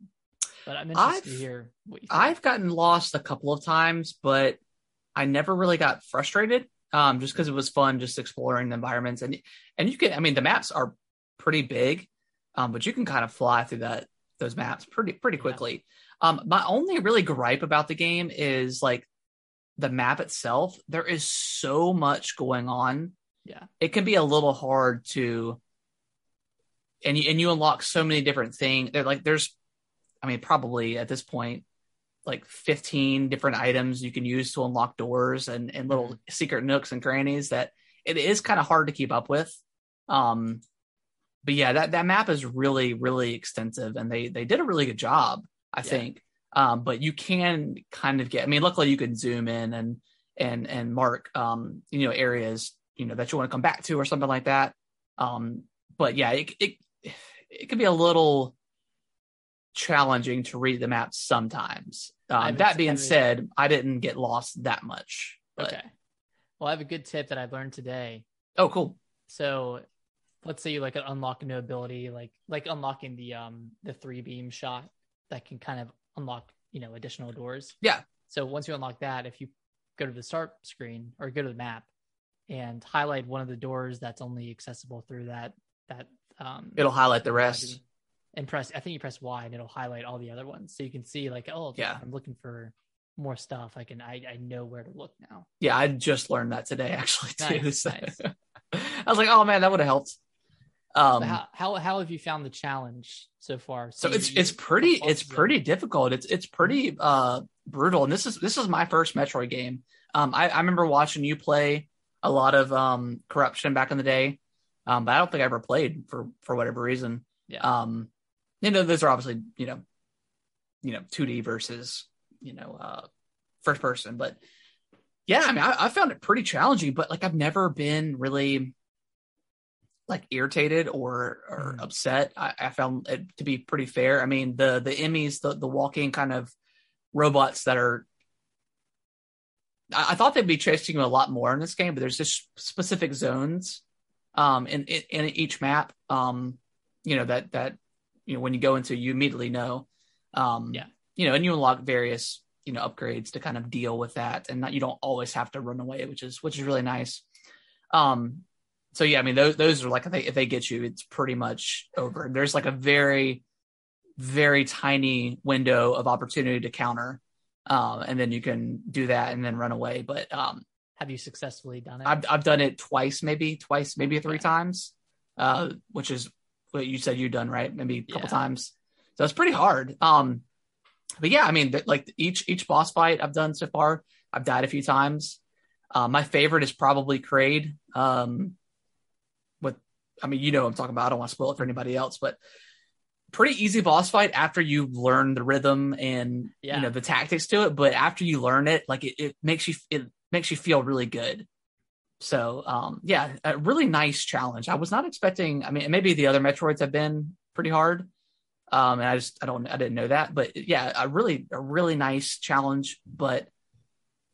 but I'm interested to I've- hear what you think. I've gotten lost a couple of times, but I never really got frustrated. Um, just because it was fun, just exploring the environments and and you can. I mean, the maps are pretty big, um, but you can kind of fly through that those maps pretty pretty Yeah. quickly. Um, my only really gripe about the game is like the map itself. There is so much going on. Yeah. it can be a little hard to. And you and you unlock so many different things. They're like there's, I mean, probably at this point like 15 different items you can use to unlock doors and, and little secret nooks and crannies that it is kind of hard to keep up with. Um, but yeah, that, that map is really, really extensive and they, they did a really good job, I Yeah. think. Um, but you can kind of get, I mean, luckily you can zoom in and, and, and mark, um, you know, areas, you know, that you want to come back to or something like that. Um, but yeah, it, it, it can be a little, challenging to read the map sometimes. Um, that being said, I didn't get lost that much. But, Okay. Well, I have a good tip that I learned today. Oh, cool. So, let's say you like unlock a new ability, like like unlocking the um the three beam shot that can kind of unlock you know additional doors. Yeah. So once you unlock that, if you go to the start screen or go to the map and highlight one of the doors that's only accessible through that that um It'll highlight the rest. and press I think you press Y and it'll highlight all the other ones. So you can see like, oh Yeah. I'm looking for more stuff. I can I, I know where to look now. Yeah, I just learned that today actually too. Nice, so- nice. *laughs* I was like, oh man, that would have helped. Um, So how, how how have you found the challenge so far? so you- it's you- it's pretty it's pretty difficult. It's it's pretty uh brutal. And this is this is my first Metroid game. Um, I, I remember watching you play a lot of um corruption back in the day. Um, but I don't think I ever played for for whatever reason. Yeah. Um, you know, those are obviously you know, you know, 2D versus you know, uh, first person. But yeah, I mean, I, I found it pretty challenging. But like, I've never been really like irritated or or Mhm. upset. I, I found it to be pretty fair. I mean, the the EMMIs, the the walking kind of robots that are. I, I thought they'd be chasing you a lot more in this game, but there's just specific zones um in, in in each map um you know that that you know when you go into you immediately know um Yeah. you know and you unlock various you know upgrades to kind of deal with that and not you don't always have to run away which is which is really nice um so yeah i mean those those are like if they if they get you it's pretty much over there's like a very very tiny window of opportunity to counter um and then you can do that and then run away but um have you successfully done it? I've I've done it twice, maybe twice, maybe three Okay. times, uh, which is what you said you've done, right? Maybe a couple Yeah. times. So it's pretty hard. Um, but yeah, I mean, th- like each each boss fight I've done so far, I've died a few times. Uh, my favorite is probably Kraid. Um, I mean, you know, what I'm talking about. I don't want to spoil it for anybody else, but pretty easy boss fight after you learn the rhythm and Yeah. you know the tactics to it. But after you learn it, like it, it makes you it makes you feel really good. So um, yeah, a really nice challenge. I was not expecting. I mean, maybe the other Metroids have been pretty hard. Um, and I just I don't I didn't know that, but yeah, a really a really nice challenge. But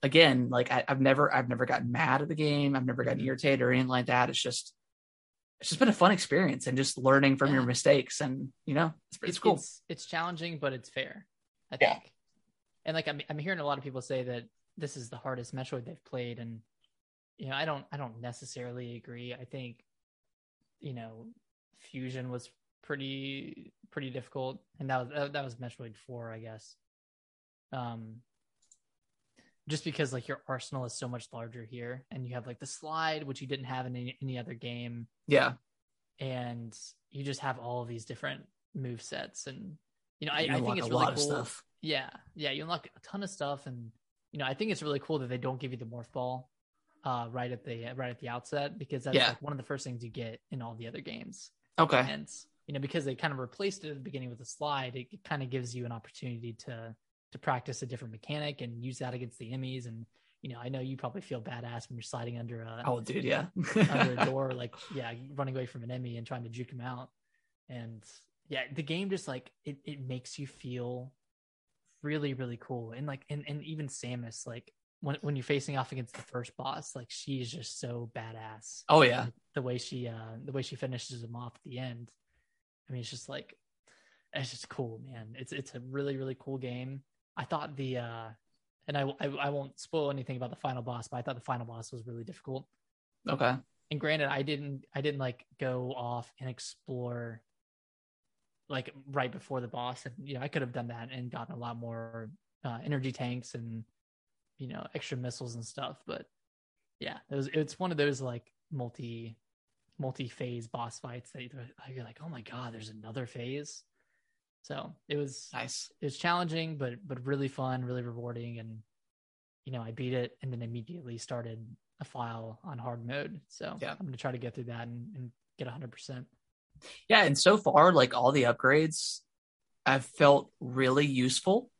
again, like I, I've never I've never gotten mad at the game. I've never gotten Mhm. irritated or anything like that. It's just it's just been a fun experience and just learning from your mistakes and you know it's, it's, cool. It's, it's challenging, but it's fair. I Yeah. think. And like I'm, I'm hearing a lot of people say that this is the hardest Metroid they've played, and you know, I don't, I don't necessarily agree. I think, you know, Fusion was pretty, pretty difficult, and that was that, that was Metroid Four, I guess. Um, just because like your arsenal is so much larger here, and you have like the slide, which you didn't have in any, any other game yeah, and you just have all of these different move sets, and you know, I, You I think it's really cool. Yeah, yeah, you unlock a ton of stuff, and you know, I think it's really cool that they don't give you the morph ball uh, right at the right at the outset because that's Yeah. like one of the first things you get in all the other games. Okay. And you know, because they kind of replaced it at the beginning with a slide, it kind of gives you an opportunity to to practice a different mechanic and use that against the enemies. And you know, I know you probably feel badass when you're sliding under a Oh, dude, yeah. under a *laughs* door, like yeah, running away from an enemy and trying to juke him out. And yeah, the game just like it, it makes you feel really, really cool. And like and, and even Samus, like when when you're facing off against the first boss, like she's just so badass. oh yeah. Like, the way she uh the way she finishes him off at the end. I mean it's just like it's just cool, man. It's it's a really, really cool game. I thought the uh and I, I I won't spoil anything about the final boss, but I thought the final boss was really difficult. Okay. and granted i didn't i didn't like go off and explore like right before the boss. And you know i could have done that and gotten a lot more uh, energy tanks and you know extra missiles and stuff. But yeah it was it's one of those like multi multi phase boss fights that you're you're like oh my god there's another phase so it was Nice. it was challenging but but really fun really rewarding and you know i beat it and then immediately started a file on hard mode so Yeah. i'm gonna try to get through that and, and get 100% Yeah, and so far, like all the upgrades, I've felt really useful.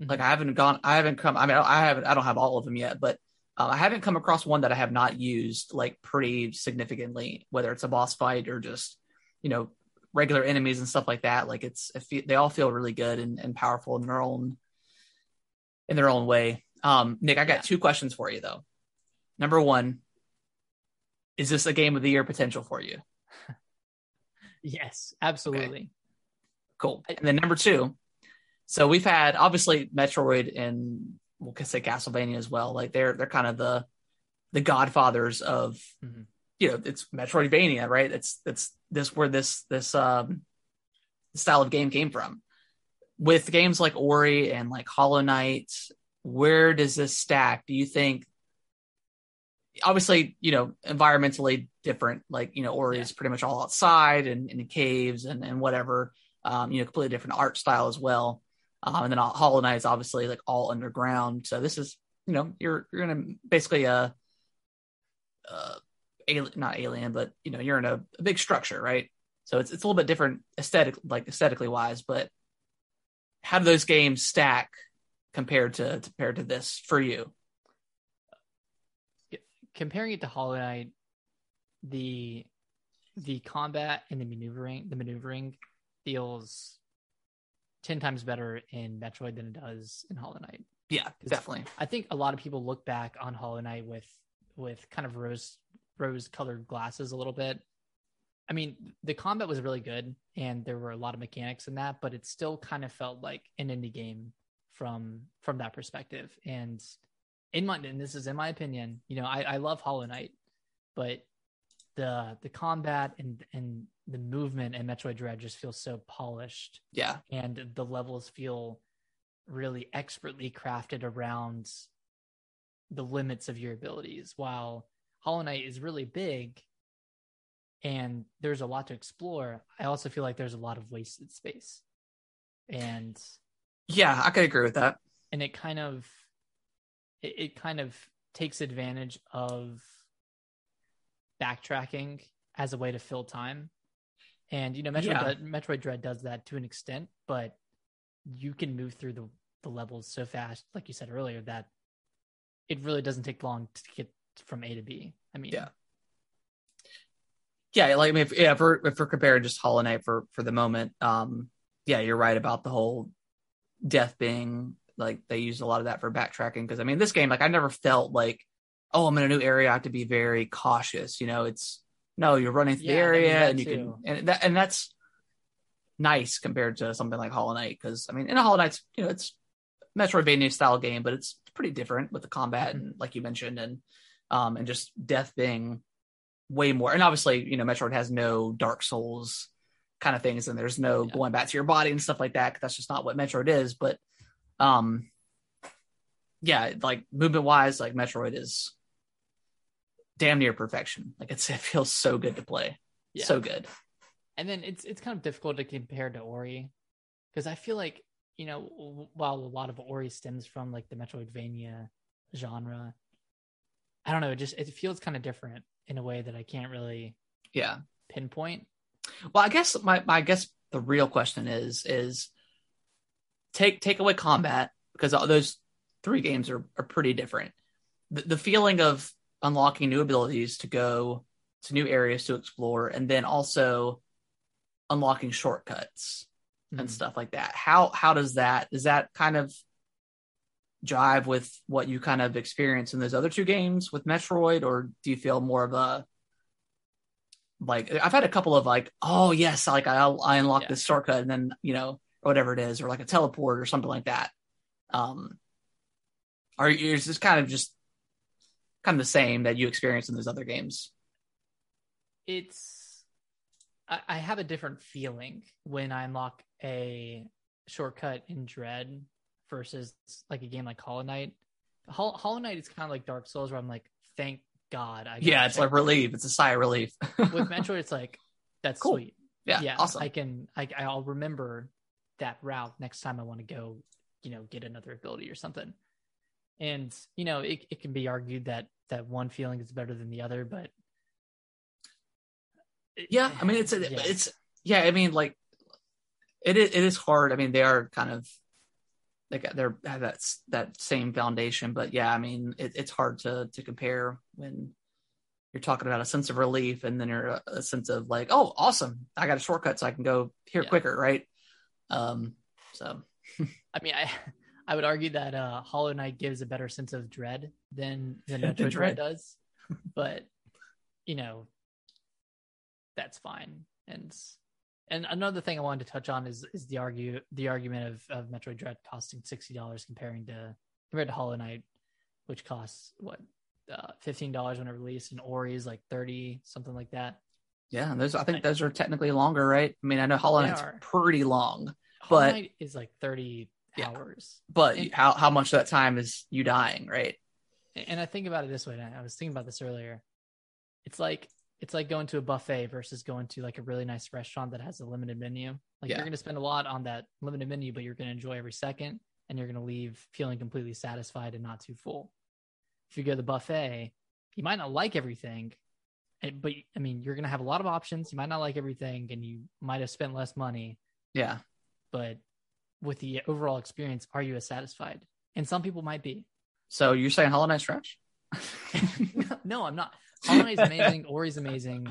Mhm. Like I haven't gone, I haven't come. I mean, I haven't, I don't have all of them yet, but uh, I haven't come across one that I have not used like pretty significantly. Whether it's a boss fight or just, you know, regular enemies and stuff like that. Like it's, they all feel really good and, and powerful in their own, in their own way. Um, Nick, I got Yeah. two questions for you though. Number one, is this a game of the year potential for you? *laughs* yes absolutely Cool. And then number two, so we've had obviously Metroid and we'll say Castlevania as well. Like they're they're kind of the the godfathers of Mhm. You know it's Metroidvania, right? It's it's this where this this um style of game came from. With games like Ori and like Hollow Knight, where does this stack? Do you think? Obviously, you know, environmentally different. Like you know, Ori Yeah. is pretty much all outside and in caves and and whatever um, you know, completely different art style as well. Um, and then Hollow Knight is obviously like all underground. So this is, you know, you're you're in a basically a, uh, alien, not alien, but you know, you're in a, a big structure, right? So it's it's a little bit different aesthetic, like aesthetically wise. But how do those games stack compared to compared to this for you? comparing it to hollow knight the the combat and the maneuvering the maneuvering feels 10 times better in metroid than it does in hollow knight Yeah, definitely. I think a lot of people look back on Hollow Knight with with kind of rose rose colored glasses a little bit. I mean, the combat was really good and there were a lot of mechanics in that, but it still kind of felt like an indie game from from that perspective. And in my and this is in my opinion, you know, I, I love Hollow Knight, but the the combat and and the movement in Metroid Dread just feels so polished Yeah, and the levels feel really expertly crafted around the limits of your abilities while hollow knight is really big and there's a lot to explore i also feel like there's a lot of wasted space and yeah, I could agree with that. and it kind of it, it kind of takes advantage of backtracking as a way to fill time and you know metroid, Yeah. metroid dread does that to an extent but you can move through the, the levels so fast like you said earlier that it really doesn't take long to get from a to b i mean Yeah. yeah, like I mean, if, yeah, if we're if we're comparing just Hollow Knight for for the moment, um, yeah, you're right about the whole death being like they used a lot of that for backtracking because I mean, this game, like I never felt like, oh, I'm in a new area, I have to be very cautious. You know, it's no, you're running through the Yeah, mean, area and you too. can and that and that's nice compared to something like Hollow Knight because I mean, in a Hollow Knight's you know it's Metroidvania style game, but it's pretty different with the combat and like you mentioned and um and just death being way more and obviously you know Metroid has no Dark Souls kind of things and there's no Yeah. going back to your body and stuff like that. that's just not what Metroid is but um yeah like movement wise like Metroid is damn near perfection like it's it feels so good to play Yeah. So good. and then it's it's kind of difficult to compare to Ori because I feel like you know while a lot of Ori stems from like the Metroidvania genre, I don't know. It just it feels kind of different in a way that I can't really Yeah. pinpoint. Well, I guess my, my I guess the real question is is take take away combat because all those three games are are pretty different. The, the feeling of unlocking new abilities to go to new areas to explore, and then also unlocking shortcuts and Mhm. stuff like that. How how does that is that kind of jive with what you kind of experience in those other two games with Metroid, or do you feel more of a like I've had a couple of like, oh yes, like I I unlocked Yeah. this shortcut and then you know or whatever it is, or like a teleport or something like that. Um, are you is this kind of just kind of the same that you experience in those other games? It's I, I have a different feeling when I unlock a shortcut in Dread versus like a game like Hollow Knight. Hol- Hollow Knight is kind of like Dark Souls, where I'm like, thank God. I Yeah, it's like relief. It's a sigh of relief. with *laughs* Metroid, it's like that's Cool. sweet. yeah, yeah, awesome. I can. I, I'll remember that route next time I want to go. You know, get another ability or something. And you know, it it can be argued that that one feeling is better than the other, but yeah i mean it's a, *sighs* Yeah. it's yeah i mean like it is, it is hard i mean they are kind of they got they're have that that same foundation but yeah i mean it, it's hard to to compare when you're talking about a sense of relief and then you're a, a sense of like oh awesome i got a shortcut so i can go here Yeah. quicker right um so *laughs* I mean, I I would argue that uh, Hollow Knight gives a better sense of dread than than *laughs* Metroid. Dread does, *laughs* but you know, that's fine. And and another thing I wanted to touch on is is the argue the argument of of Metroid Dread costing sixty dollars comparing to compared to Hollow Knight, which costs what uh, fifteen dollars when it released, and Ori is like thirty something like that. yeah those i think those are technically longer right i mean i know hollow knight's pretty long Hollow But- Knight is like thirty Yeah. hours. but And- how how much of that time is you dying right and I think about it this way. I was thinking about this earlier. It's like it's like going to a buffet versus going to like a really nice restaurant that has a limited menu. Like Yeah. you're going to spend a lot on that limited menu, but you're going to enjoy every second, and you're going to leave feeling completely satisfied and not too full. If you go to the buffet, you might not like everything, eh, but I mean, you're going to have a lot of options. You might not like everything, and you might have spent less money, yeah but with the overall experience, are you as satisfied? And some people might be. so you're saying hollow knight's trash *laughs* no, I'm not. Hollow Knight's amazing. Ori's amazing.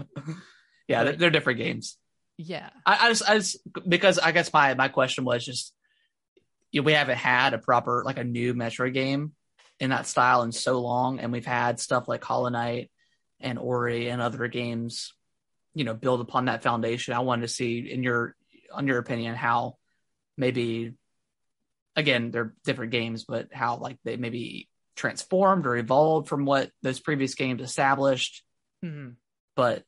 yeah they're, they're different games Yeah. I, I just, I just, because I guess my my question was just, you know, we haven't had a proper like a new Metroid game in that style in so long, and we've had stuff like Hollow Knight and Ori and other games, you know, build upon that foundation. I wanted to see, in your, on your opinion, how maybe, again, they're different games, but how like they maybe transformed or evolved from what those previous games established. Mhm. But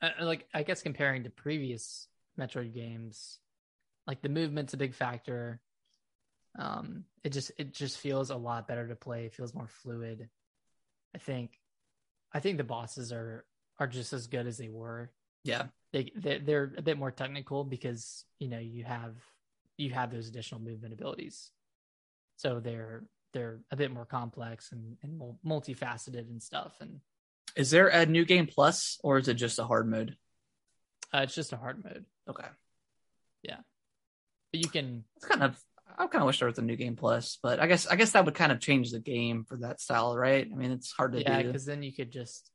Uh, like I guess comparing to previous Metroid games, like the movement's a big factor. Um, it just it just feels a lot better to play. It feels more fluid. I think, I think the bosses are are just as good as they were. yeah, They they're, they're a bit more technical because you know you have you have those additional movement abilities, so they're they're a bit more complex and and mul- multifaceted and stuff. And is there a new game plus or is it just a hard mode? uh, it's just a hard mode. Okay. Yeah. But you can It's kind of I kind of wish there was a new game plus, but I guess I guess that would kind of change the game for that style, right? I mean, it's hard to do. yeah, because then you could just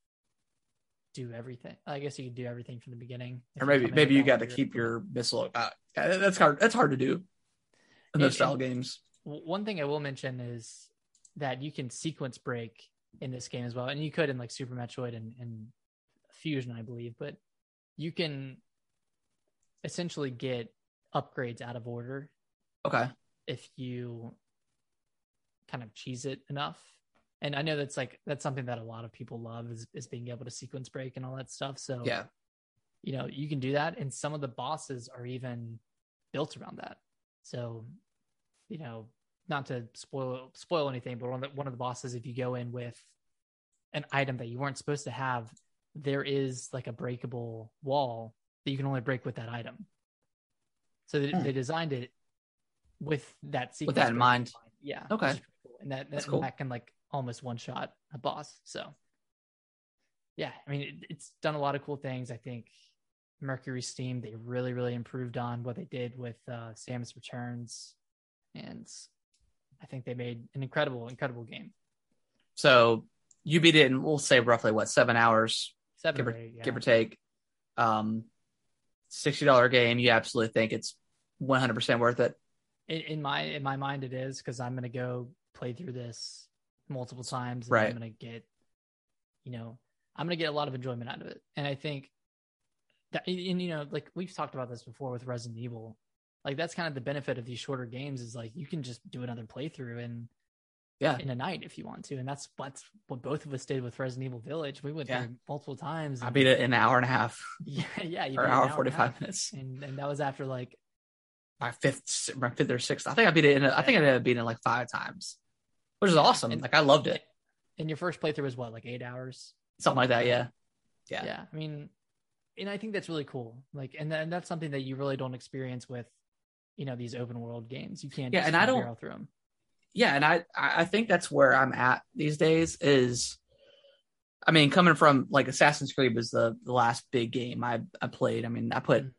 do everything. I guess you could do everything from the beginning. Or maybe maybe you got to keep your missile. Uh, that's hard. That's hard to do in those style games. One thing I will mention is that you can sequence break in this game as well, and you could in like Super Metroid and, and Fusion, I believe. But you can essentially get upgrades out of order Okay. if you kind of cheese it enough. And I know that's like that's something that a lot of people love is, is being able to sequence break and all that stuff. So Yeah. you know you can do that and some of the bosses are even built around that so you know not to spoil spoil anything but one of the, one of the bosses if you go in with an item that you weren't supposed to have there is like a breakable wall that you can only break with that item. So they, Hmm. they designed it with that sequence that in break mind. Yeah. Okay. cool. And that That's that, cool. that can like almost one shot a boss. So yeah, I mean it, it's done a lot of cool things. I think MercurySteam they really really improved on what they did with uh, Samus Returns, and I think they made an incredible incredible game. So you beat it in we'll say roughly what seven hours, Seven Give or eight, yeah. give or take. Um, sixty dollar game. You absolutely think it's one hundred percent worth it. in, in my in my mind it is because i'm gonna go play through this multiple times and Right. i'm gonna get you know i'm gonna get a lot of enjoyment out of it and i think that and you know like we've talked about this before with resident evil like that's kind of the benefit of these shorter games is like you can just do another playthrough and Yeah. in a night if you want to and that's what's what both of us did with resident evil village we went Yeah. through multiple times I beat it in an hour and a half *laughs* yeah yeah or beat in hour an forty and a half. five minutes. and and that was after like My fifth, my fifth or sixth. I think I beat it in. I think I ended up beating it like five times, which is awesome. and- like I loved it. and your first playthrough was what like eight hours Something like that. Yeah. Yeah. yeah i mean and i think that's really cool like and, and that's something that you really don't experience with you know these open world games you can't Yeah, just and I don't- through them yeah and I I think that's where I'm at these days is I mean coming from like Assassin's Creed was the the last big game I I played. I mean I put Mhm.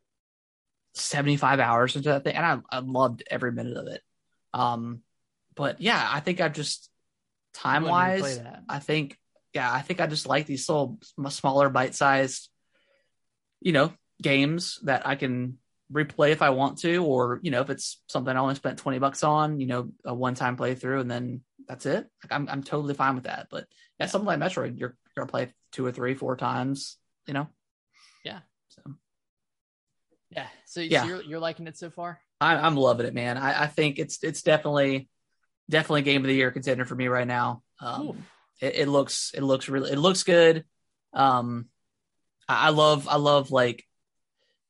75 hours into that thing and I I loved every minute of it. Um but yeah, I think I've just time wise I think yeah, I think I just like these little smaller bite-sized you know, games that I can replay if I want to or, you know, if it's something I only spent 20 bucks on, you know, a one-time playthrough and then that's it. Like I'm I'm totally fine with that. But yeah, something like Metroid, you're to play two or three, four times, you know. Yeah. So yeah so, Yeah. so you're, you're liking it so far I, I'm loving it, man. I, I think it's it's definitely definitely game of the year contender for me right now. Um, it, it looks it looks really it looks good. Um, I, I love I love like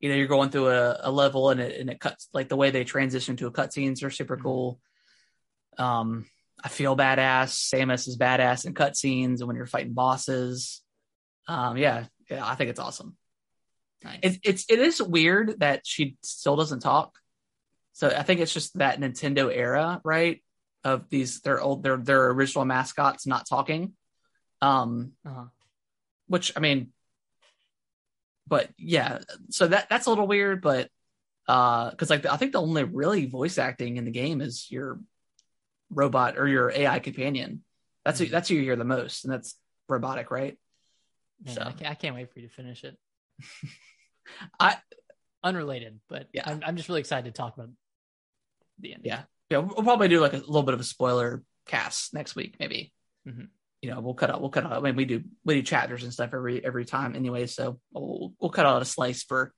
you know you're going through a, a level and it and it cuts like the way they transition to a cutscenes are super Mhm. cool. Um, I feel badass. Samus is badass in cutscenes and when you're fighting bosses. Um, yeah, yeah, I think it's awesome. Nice. It's it's it is weird that she still doesn't talk. So I think it's just that Nintendo era, right? Of these their old their their original mascots not talking. Um, uh-huh. which I mean, but yeah, so that that's a little weird, but uh, because like I think the only really voice acting in the game is your robot or your AI companion. That's who, Mhm. that's who you hear the most, and that's robotic, right? Man, So. I, can't, I can't wait for you to finish it *laughs* I- unrelated but Yeah. I'm, I'm just really excited to talk about the end Yeah. Yeah, we'll probably do like a little bit of a spoiler cast next week, maybe. Mhm. You know, we'll cut out. We'll cut out. I mean, we do we do chapters and stuff every every time anyway, so we'll we'll cut out a slice for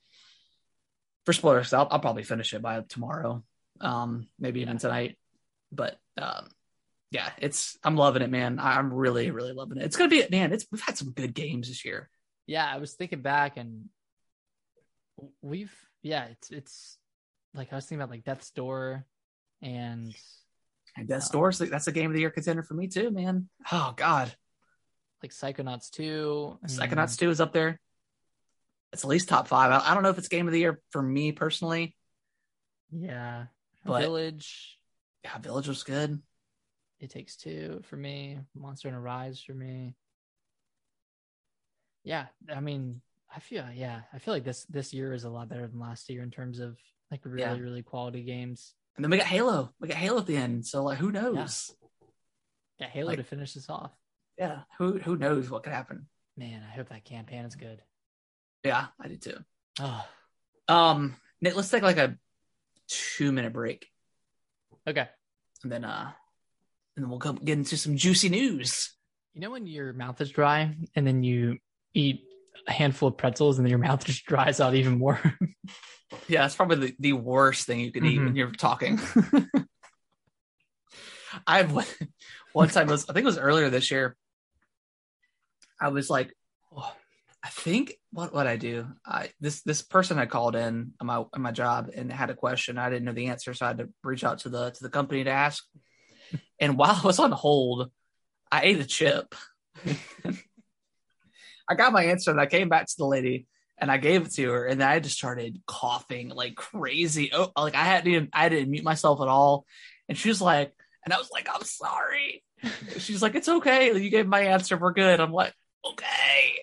for spoilers. I'll, I'll probably finish it by tomorrow, um, maybe even tonight. But um, yeah, it's I'm loving it, man. I'm really really loving it. It's gonna be man. It's we've had some good games this year. yeah i was thinking back and we've yeah it's it's like i was thinking about like death's door and And Death's Uh, Door, that's a game of the year contender for me too, man. Oh God, like psychonauts 2 I mean, Psychonauts 2 is up there. It's at least top five. I, I don't know if it's game of the year for me personally. yeah But- village Yeah, Village was good. it takes two for me monster hunter rise for me yeah i mean i feel yeah i feel like this this year is a lot better than last year in terms of like really Yeah. really quality games And then we got Halo. We got Halo at the end. So like who knows? yeah halo Like- to finish this off Yeah. Who who knows what could happen? man i hope that campaign is good Yeah, I do too. oh Um Nick, let's take like a two minute break. okay And then uh and then we'll come get into some juicy news. You know when your mouth is dry and then you eat a handful of pretzels and then your mouth *laughs* just dries out even more? Yeah, it's probably the, the worst thing you can eat when Mhm. you're talking. *laughs* I've one time was I think it was earlier this year. I was like, oh, I think what what I do. I this this person had called in on my on my job and had a question. I didn't know the answer, so I had to reach out to the to the company to ask. And while I was on hold, I ate a chip. *laughs* I got my answer and I came back to the lady and I gave it to her and then I just started coughing like crazy. Oh, like I hadn't even I didn't mute myself at all. And she was like, and I was like, I'm sorry. *laughs* She's like, it's okay. You gave my answer. We're good. I'm like, okay.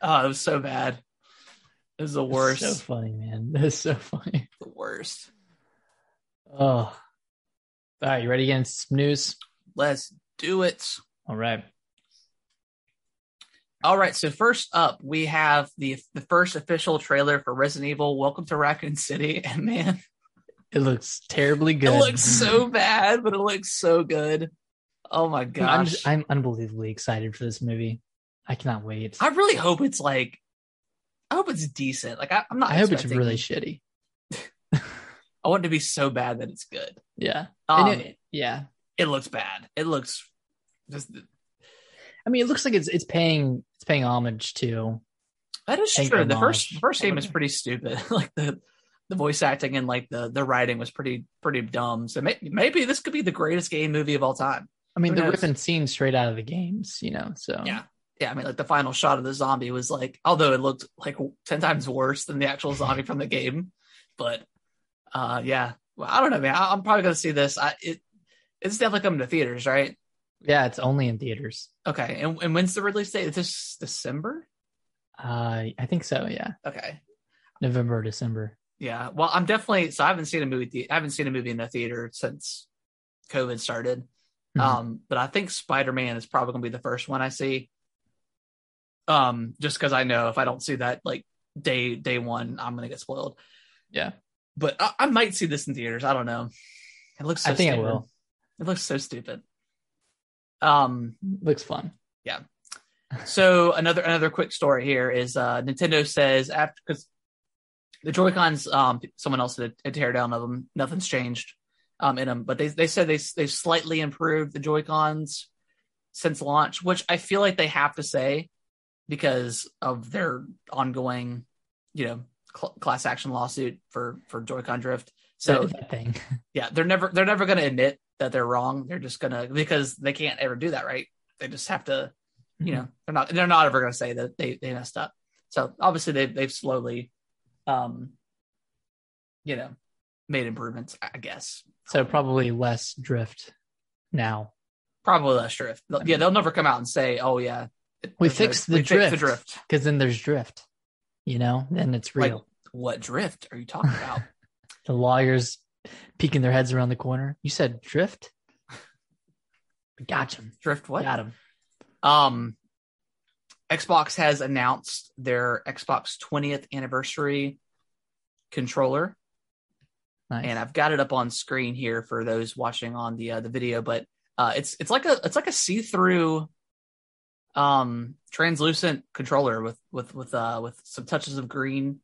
Oh, it was so bad. It was the worst. so funny, man. *laughs* That's so funny. The worst. Oh. All right, you ready against some news? Let's do it. All right. All right. So first up, we have the the first official trailer for Resident Evil. Welcome to Raccoon City, *laughs* and man, It looks terribly good. it looks so bad, but it looks so good. Oh my I'm, gosh! I'm unbelievably excited for this movie. I cannot wait. I really hope it's like, I hope it's decent. Like I, am not. I hope it's really shitty. *laughs* I want it to be so bad that it's good. Yeah. Um, it- yeah. it looks bad. It looks just I mean, it looks like it's it's paying paying homage to. that is true. The first the first game is pretty stupid. *laughs* like the the voice acting and like the the writing was pretty pretty dumb. So may, maybe this could be the greatest game movie of all time. I mean, Who they're knows? ripping scenes straight out of the games, you know. So Yeah. Yeah, I mean, like the final shot of the zombie was like, although it looked like ten times worse than the actual zombie from the game, but uh, yeah, well, I don't know, man. I, I'm probably gonna see this. I it it's definitely coming to theaters, right? Yeah, it's only in theaters. Okay, and, and when's the release date? Is this December? Uh, I think so. Yeah, Okay, November, or December. yeah. Well, I'm definitely so I haven't seen a movie. The, I haven't seen a movie in the theater since COVID started. Mhm. Um, but I think Spider Man is probably gonna be the first one I see. Um, just because I know if I don't see that like day day one, I'm gonna get spoiled. Yeah, But I, I might see this in theaters. I don't know. It looks. So I think I will. It looks so stupid. Um. Looks fun. Yeah. So *laughs* another another quick story here is uh Nintendo says after because the Joy Cons um someone else did a tear down of them. Nothing's changed um in them, but they they said they they slightly improved the Joy Cons since launch, which I feel like they have to say because of their ongoing, you know, cl- class action lawsuit for for Joy-Con drift. So So that thing. *laughs* yeah, they're never they're never going to admit that they're wrong. They're just gonna because they can't ever do that, right? They just have to, you know, they're not they're not ever to say that they they messed up. So obviously they they've slowly, um, you know, made improvements. I guess So probably less drift now. probably less drift. They'll- Yeah, they'll never come out and say, "Oh yeah, We no- fixed the drift. the drift." Because then there's drift. You know, and it's Like- real. What drift are you talking about? *laughs* the lawyers peeking their heads around the corner. You said drift. Got him. drift what? Got him. Um, Xbox has announced their Xbox 20th anniversary controller, Nice. and I've got it up on screen here for those watching on the uh, the video. But uh, it's it's like a it's like a see through, um, translucent controller with with with uh with some touches of green.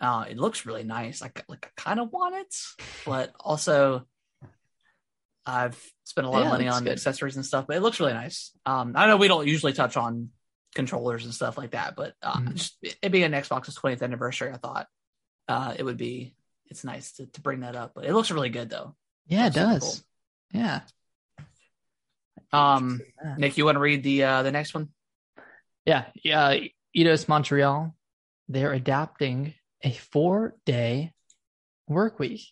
Uh, it looks really nice. Like like I kind of want it, but also I've spent a lot Yeah, of money on good. accessories and stuff, but it looks really nice. Um, I know we don't usually touch on controllers and stuff like that, but uh, Mhm. just it being Xbox's 20th anniversary, I thought uh, it would be it's nice to, to bring that up. But it looks really good though. yeah, it does. Yeah. Um, Nick, you want to read the uh, the next one? Yeah, yeah. Eidos Montreal, they're adapting a four-day work week,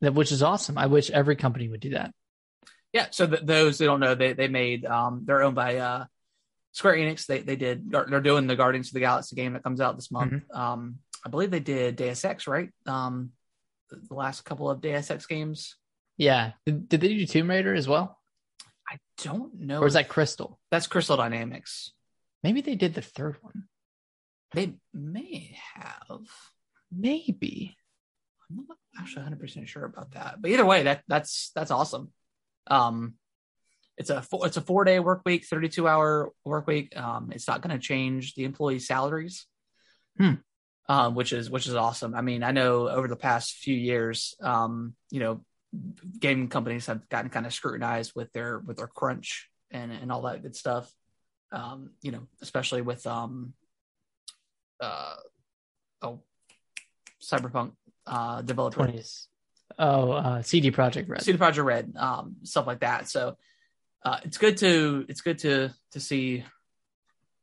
that which is awesome. I wish every company would do that. Yeah. So th- those who don't know, they they made um they're owned by uh Square Enix. They they did they're doing the Guardians of the Galaxy game that comes out this month. Mm-hmm. Um, I believe they did Deus Ex, right? Um, the the last couple of Deus Ex games. Yeah. Did, did they do Tomb Raider as well, I don't know. or is that Crystal? that's Crystal Dynamics? Maybe they did the third one. They may have. Maybe. I'm not actually 100 percent sure about that, but either way, that that's that's awesome. Um, it's a four, it's a four day work week, 32 hour work week. Um, it's not going to change the employee salaries, Hmm. um, which is which is awesome. I mean, I know over the past few years, um, you know, gaming companies have gotten kind of scrutinized with their with their crunch and and all that good stuff. Um, you know, especially with um, uh, oh, cyberpunk uh developer Twenties. Oh, uh, CD Projekt Red. CD Projekt Red, um, stuff like that. So uh, it's good to it's good to to see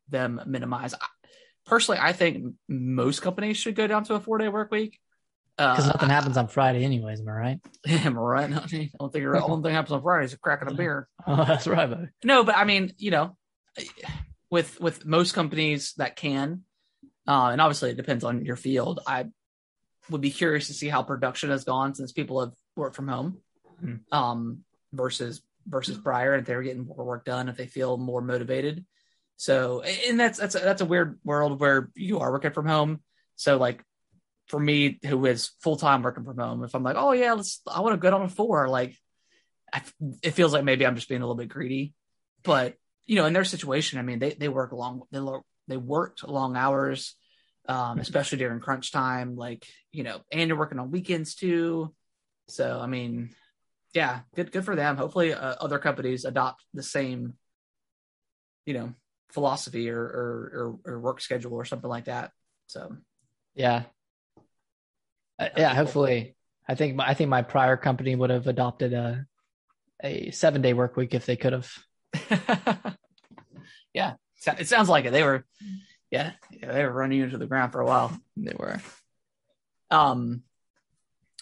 them minimize. I, Personally, I think most companies should go down to a four day work week. Because uh, nothing happens on Friday, anyways. Am I right? *laughs* am I right? I don't think the *laughs* only thing happens on Friday is cracking a beer. *laughs* Oh, that's right, buddy. No, but I mean, you know, with with most companies that can, uh, and obviously it depends on your field. I would be curious to see how production has gone since people have worked from home, hmm. um, versus versus prior. If they're getting more work done, if they feel more motivated. So, and that's that's a, that's a weird world where you are working from home. So, like for me, who is full time working from home, if I'm like, oh yeah, let's, I want to go on a four, like, I, it feels like maybe I'm just being a little bit greedy. But you know, in their situation, I mean, they they work long, they they worked long hours, um, especially during crunch time, like you know, and you're working on weekends too. So, I mean, yeah, good good for them. Hopefully, uh, other companies adopt the same, you know, philosophy or, or or, or work schedule or something like that. So yeah, uh, yeah. Hopefully, I think I think my prior company would have adopted a a seven day work week if they could have. *laughs* yeah, it sounds like it. They were, yeah, yeah, they were running into the ground for a while. They were. Um,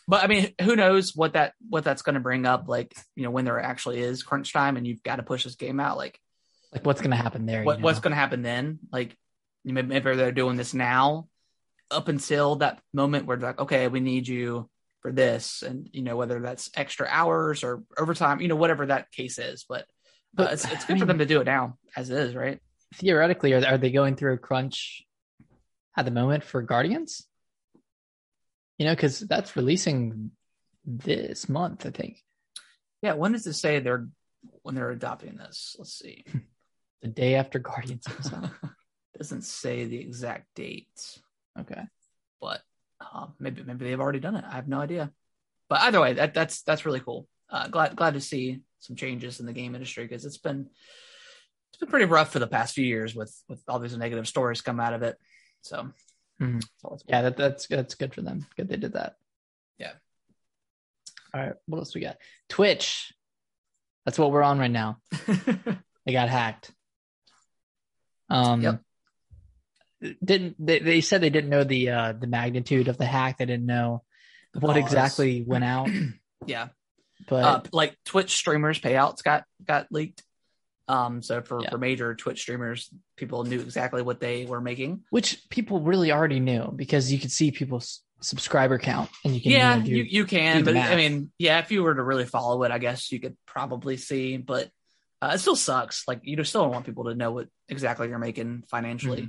but I mean, who knows what that what that's going to bring up? Like, you know, when there actually is crunch time and you've got to push this game out, like like what's going to happen there? What, What's going to happen then? Like maybe they're doing this now, up until that moment where they're like, okay, we need you for this, and you know whether that's extra hours or overtime, you know whatever that case is. But, but uh, it's it's good I mean, for them to do it now as it is, right? Theoretically, are are they going through a crunch at the moment for Guardians? You know, because that's releasing this month, I think. Yeah, when does it say they're when they're adopting this? Let's see. *laughs* the day after Guardians *laughs* Doesn't say the exact date. Okay, but uh, maybe maybe they've already done it. I have no idea. But either way, that that's that's really cool. Uh, glad glad to see some changes in the game industry because it's been it's been pretty rough for the past few years with with all these negative stories come out of it. So mm-hmm. yeah, that, that's that's good for them. Good they did that. Yeah. All right, what else we got? Twitch. That's what we're on right now. *laughs* they got hacked. Um, yep. Didn't they, they said they didn't know the uh, the magnitude of the hack. They didn't know the what exactly went out. *clears throat* yeah, but uh, like Twitch streamers payouts got got leaked. Um, so for, yeah. for major Twitch streamers, people knew exactly what they were making, which people really already knew because you could see people's subscriber count and you can yeah you, do, you, you can but math. i mean yeah if you were to really follow it i guess you could probably see but uh, it still sucks. Like you still don't want people to know what exactly you're making financially.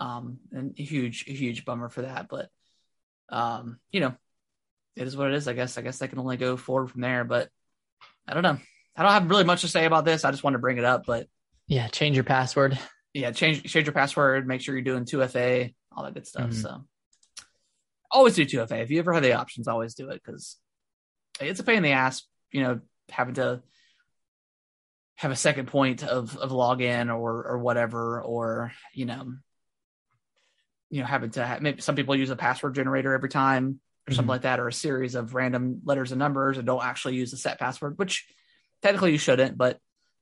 Mm-hmm. Um, and a huge, huge bummer for that. But um, you know, it is what it is. I guess. I guess I can only go forward from there. But I don't know. I don't have really much to say about this. I just wanted to bring it up. But yeah, change your password. Yeah, change change your password. Make sure you're doing two FA, all that good stuff. Mm-hmm. So always do two FA if you ever have the options. Always do it because it's a pain in the ass. You know, having to have a second point of of login or or whatever, or you know, you know, having to have, maybe some people use a password generator every time or mm-hmm. something like that, or a series of random letters and numbers and don't actually use a set password, which technically you shouldn't, but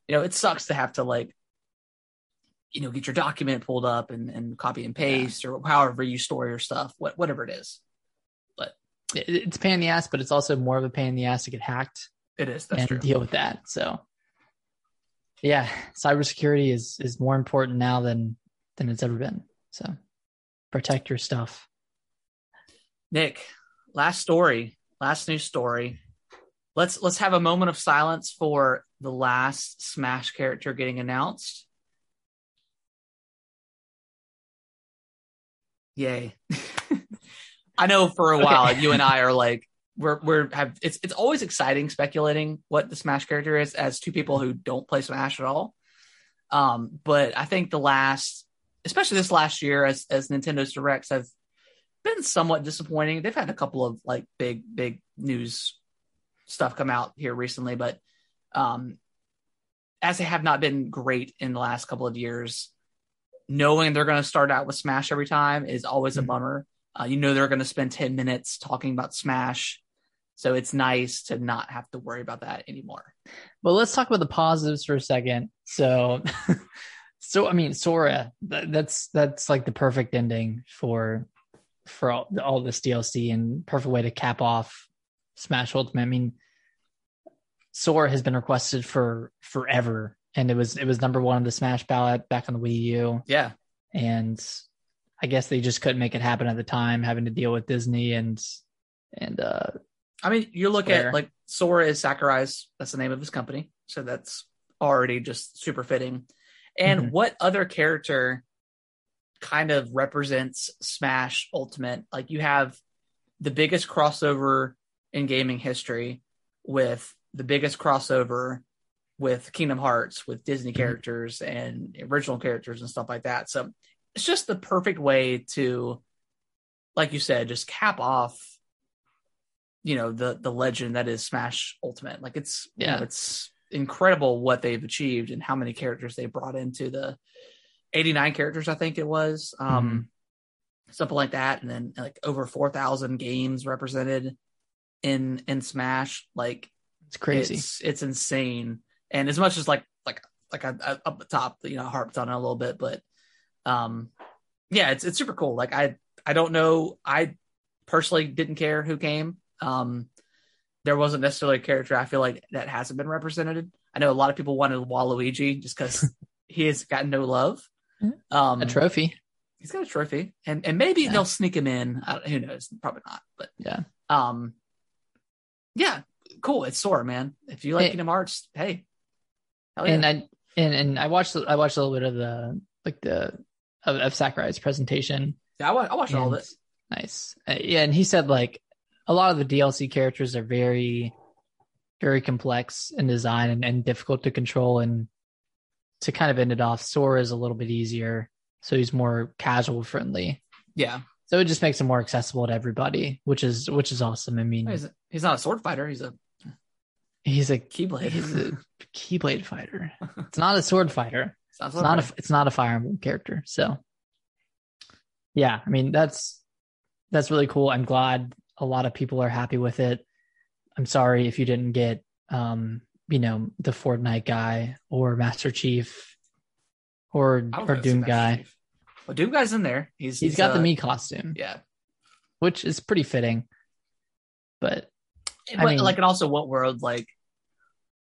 you know, it sucks to have to like, you know, get your document pulled up and, and copy and paste yeah. or however you store your stuff, what, whatever it is. But it's pain in the ass, but it's also more of a pain in the ass to get hacked. It is. That's and true. deal with that. So yeah, cybersecurity is is more important now than than it's ever been. So protect your stuff. Nick, last story, last news story. Let's let's have a moment of silence for the last Smash character getting announced. Yay. *laughs* I know for a while you and I are like we're we're have it's it's always exciting speculating what the Smash character is as two people who don't play Smash at all. Um, but I think the last, especially this last year, as as Nintendo's directs have been somewhat disappointing. They've had a couple of like big big news stuff come out here recently, but um, as they have not been great in the last couple of years, knowing they're going to start out with Smash every time is always mm-hmm. a bummer. Uh, you know they're going to spend 10 minutes talking about Smash. So it's nice to not have to worry about that anymore. Well, let's talk about the positives for a second. So *laughs* So I mean, Sora, that, that's that's like the perfect ending for for all, all this DLC and perfect way to cap off Smash Ultimate. I mean, Sora has been requested for forever, and it was it was number one on the Smash ballot back on the Wii U, Yeah. and I guess they just couldn't make it happen at the time, having to deal with Disney and and uh I mean, you look Square. at like Sora is Sakurai's, that's the name of his company. So that's already just super fitting. And Mhm. what other character kind of represents Smash Ultimate? Like you have the biggest crossover in gaming history with the biggest crossover with Kingdom Hearts, with Disney Mhm. characters and original characters and stuff like that. So it's just the perfect way to, like you said, just cap off you know the the legend that is Smash Ultimate. Like it's you know, Yeah. it's incredible what they've achieved and how many characters they brought into the 89 characters I think it was um something like that and then like over 4000 games represented in in Smash like it's crazy. it's it's insane. And as much as like like like I, I, up the top you know harped on it a little bit but um yeah it's it's super cool. Like I I don't know. I personally didn't care who came. Um there wasn't necessarily a character I feel like that hasn't been represented. I know a lot of people wanted Waluigi just because *laughs* he has got no love. Um a trophy. he's got a trophy. And and maybe Yeah. they'll sneak him in. I, who knows? Probably not but Yeah. um yeah cool it's Sora man if you like Hey. Kingdom Hearts hey yeah. and I and and I watched I watched a little bit of the like the of, of Sakurai's presentation. yeah, I, wa- I watched all this. Nice, Uh, yeah, and he said like a lot of the DLC characters are very, very complex in design and, and difficult to control. And to kind of end it off, Sora is a little bit easier, so he's more casual friendly. yeah So it just makes him more accessible to everybody, which is which is awesome. I mean, he's, he's not a sword fighter he's a he's a keyblade he's a keyblade fighter. *laughs* It's not a sword fighter. Sounds it's not a it's not a Fire Emblem character. So yeah, I mean that's that's really cool. I'm glad a lot of people are happy with it. I'm sorry if you didn't get um, you know, the Fortnite guy or Master Chief or or it's Doom guy. Chief. Well Doom guy's in there he's he's got uh, the Mii costume, yeah which is pretty fitting. But but mean- like and also what world like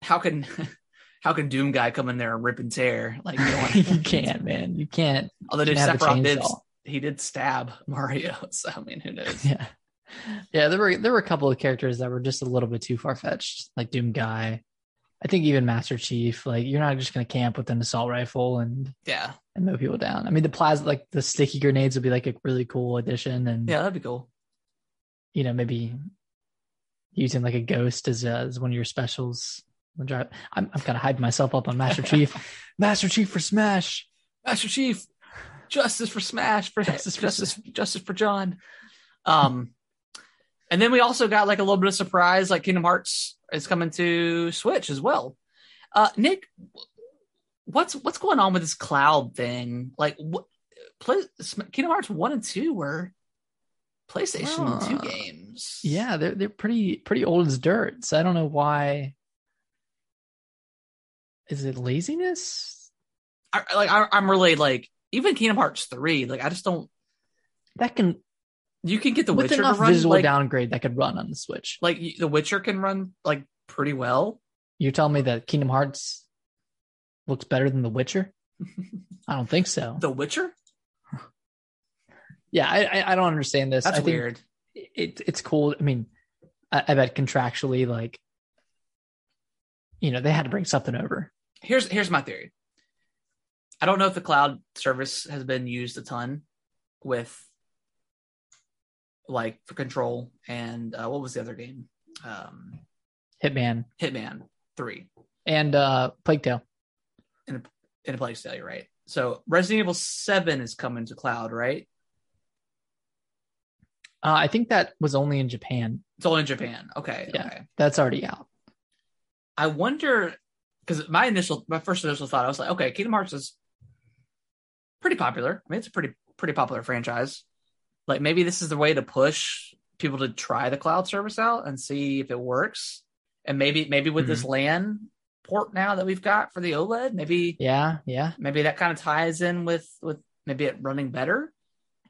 how can *laughs* how can Doom guy come in there and rip and tear like you, don't want- *laughs* you can't, man. You can't. although you did can't Sephiroth did he did stab *laughs* Mario so I mean who knows Yeah. Yeah, there were there were a couple of characters that were just a little bit too far fetched, like Doom Guy. I think even Master Chief, like you're not just gonna camp with an assault rifle and yeah and mow people down. I mean, the plasma, like the sticky grenades, would be like a really cool addition, and yeah that'd be cool you know maybe using like a ghost as, uh, as one of your specials. I'm I'm kind of hyping myself up on Master *laughs* Chief, Master Chief for Smash. Master Chief, justice for Smash, for *laughs* Justice justice, justice, for John. Um, and then we also got like a little bit of surprise, like Kingdom Hearts is coming to Switch as well. Uh, Nick, what's what's going on with this cloud thing? Like, what, play, Kingdom Hearts one and two were PlayStation Uh, two games. Yeah, they're they're pretty pretty old as dirt. So I don't know why. Is it laziness? I, like I, I'm really like even Kingdom Hearts three. Like I just don't. That can You can get the with Witcher to run visual like, downgrade that could run on the Switch. like the Witcher can run like pretty well. You're telling me that Kingdom Hearts looks better than The Witcher? *laughs* I don't think so. The Witcher? Yeah, I I, I don't understand this. That's I think weird. It it's cool. I mean, I, I bet contractually, like, you know, they had to bring something over. Here's here's my theory. I don't know if the cloud service has been used a ton with like for control and uh, what was the other game? Um, Hitman Hitman three and uh Plague Tale. in a Plague Tale you're right. So Resident Evil seven is coming to cloud, right? Uh, I think that was only in Japan. It's only in Japan. Okay. Yeah. Okay. That's already out. I wonder because my initial, my first initial thought, I was like, okay, Kingdom Hearts is pretty popular. I mean, it's a pretty pretty popular franchise. Like maybe this is the way to push people to try the cloud service out and see if it works. And maybe maybe with this LAN port now that we've got for the OLED. Maybe Yeah, yeah. maybe that kind of ties in with with maybe it running better.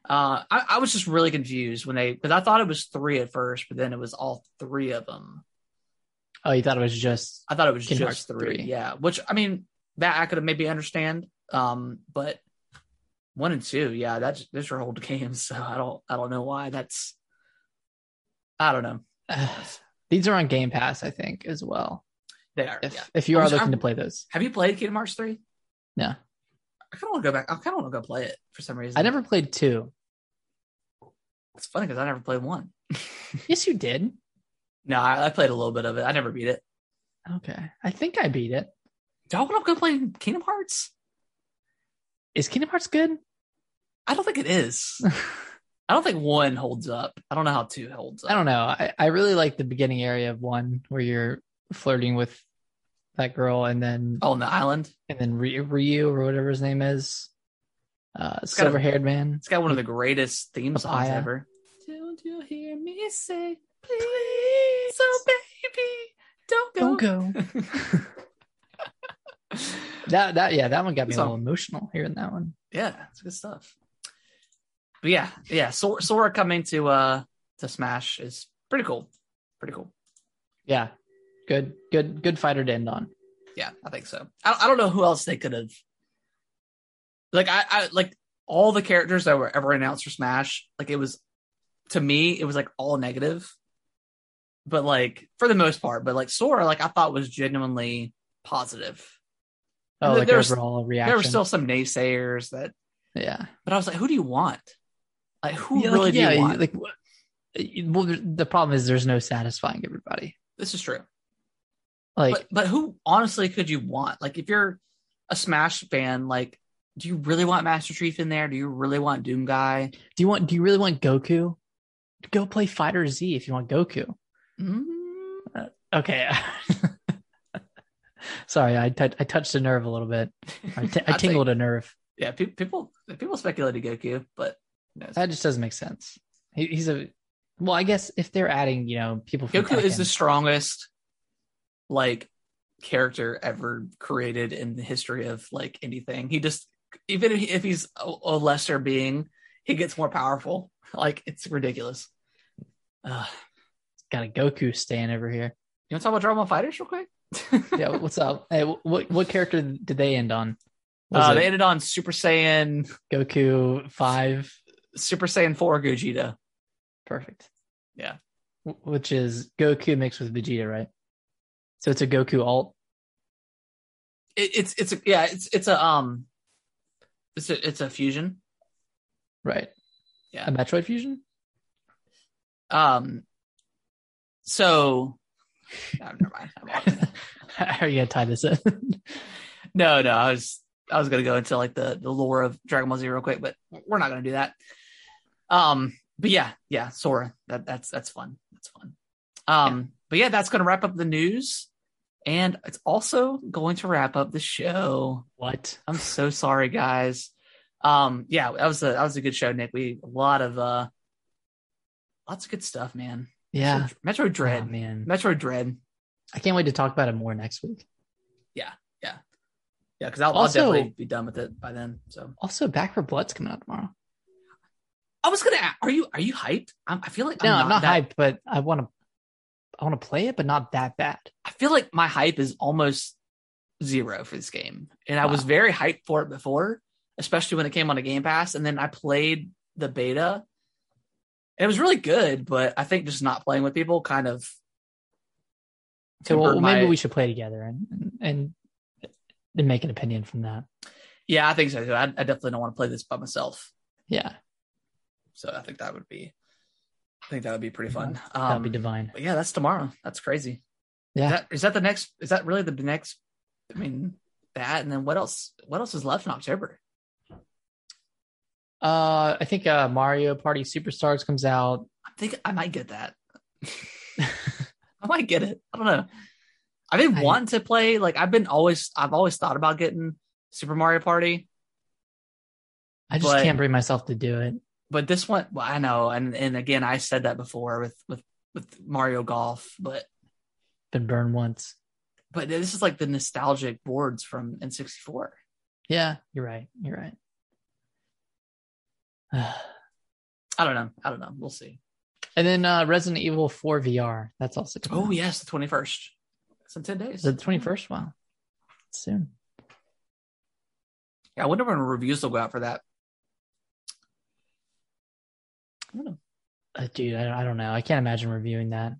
Uh, I, I was just really confused when they because I thought it was three at first, but then it was all three of them. Oh, you thought it was just I thought it was just three. 3. Yeah, which I mean that I could have maybe understand. Um, but one and two, yeah, that's those are old *laughs* games, so I don't I don't know why that's. I don't know. *sighs* these are on Game Pass, I think, as well. They are. If yeah. if you I are was- looking I'm- to play those, Have you played Kingdom Hearts three? no, I kind of want to go back. I kind of want to go play it for some reason. I never played two. It's funny because I never played one. *laughs* Yes, you did. No, I, I played a little bit of it. I never beat it. Okay, I think I beat it. Y'all want to go play Kingdom Hearts? Is Kingdom Hearts good? I don't think it is. *laughs* I don't think one holds up. I don't know how two holds up. I don't know. I, I really like the beginning area of one where you're flirting with that girl, and then Oh, on the island. and then Ryu, Ryu or whatever his name is, uh, got a- silver haired man. It's got one of the greatest theme songs ever. Don't you hear me say, please, oh baby, don't go. Don't go. *laughs* that that yeah, that one got me a little emotional hearing that one. yeah, it's good stuff. But yeah, yeah, Sora, Sora coming to uh to Smash is pretty cool. Pretty cool. Yeah, good good good fighter to end on. Yeah, I think so. I, I don't know who else they could have. Like I, I like all the characters that were ever announced for Smash. Like it was, to me, it was like all negative. But like for the most part, but like Sora, like I thought was genuinely positive. Oh, There- like there's- overall reaction. There were still some naysayers that, yeah. but I was like, who do you want? Like who Yeah, really like, do yeah, you want? like well, the problem is there's no satisfying everybody. this is true. Like but but who honestly could you want? Like if you're a Smash fan, like do you really want Master Chief in there? Do you really want Doom Guy? Do you want? Do you really want Goku? Go play FighterZ if you want Goku. Mm, Okay. *laughs* Sorry, I I touched a nerve a little bit. I, t- I *laughs* tingled a nerve. yeah, pe- people people speculated Goku, but knows? That just doesn't make sense. He, he's a well, I guess if they're adding, you know, people Goku is the strongest like character ever created in the history of like anything. He just even if if he's a, a lesser being, he gets more powerful. *laughs* Like it's ridiculous. Uh, got a Goku stand over here. you want to talk about Dragon Ball FighterZ real quick? *laughs* Yeah, what's up? Hey, what what character did they end on? Uh, they ended on Super Saiyan, Goku five? Super Saiyan Four Gogeta. Perfect. Yeah. Which is Goku mixed with Vegeta, right? So it's a Goku alt. It, it's it's a, yeah, it's it's a um, it's a it's a fusion. Right. Yeah. A Metroid fusion? Um, so no, never mind. I'm. How *laughs* are you gonna tie this in? *laughs* no, no, I was I was gonna go into like the the lore of Dragon Ball Z real quick, but we're not gonna do that. Um, but yeah, yeah, Sora. That that's that's fun. That's fun. Um, but yeah, that's gonna wrap up the news, and it's also going to wrap up the show. what? I'm so sorry, guys. Um, yeah, that was a that was a good show, Nick. We a lot of uh, lots of good stuff, man. Yeah. Metroid Dread, Oh, man. Metroid Dread. I can't wait to talk about it more next week. Yeah, yeah. Yeah, because I'll, Also- I'll definitely be done with it by then. So Also, Back 4 Blood's coming out tomorrow. I was gonna. a- Are you are you hyped? I'm, I feel like No, I'm I'm not, hyped, but I want to. I want to play it, but not that bad. I feel like my hype is almost zero for this game, and I was very hyped for it before, especially when it came on a Game Pass, and then I played the beta. And it was really good, but I think just not playing with people kind of. So well, tempered maybe we should play together and and and make an opinion from that. Yeah, I think so too. I, I definitely don't want to play this by myself, Yeah, so I think that would be. I think that would be pretty fun. that'd Um, be divine. but yeah, that's tomorrow. That's crazy. Yeah. Is that, is that the next? Is that really the next? I mean, that and then what else? What else is left in October? Uh, I think uh, Mario Party Superstars comes out. I think I might get that. *laughs* I might get it. I don't know. I've been I- wanting to play. Like I've been always. I've always thought about getting Super Mario Party, I just But- can't bring myself to do it. But this one, well, I know, and and again, I said that before with with with Mario Golf, but Been burned once. but this is like the nostalgic boards from N64. Yeah, you're right. You're right. *sighs* I don't know. I don't know. We'll see. and then uh Resident Evil 4 VR. That's also coming. Oh out. yes, the twenty first. It's in ten days. The 21st? Wow. Soon. Yeah, I wonder when reviews will go out for that. I don't know. Uh, dude, I, I don't know. I can't imagine reviewing that.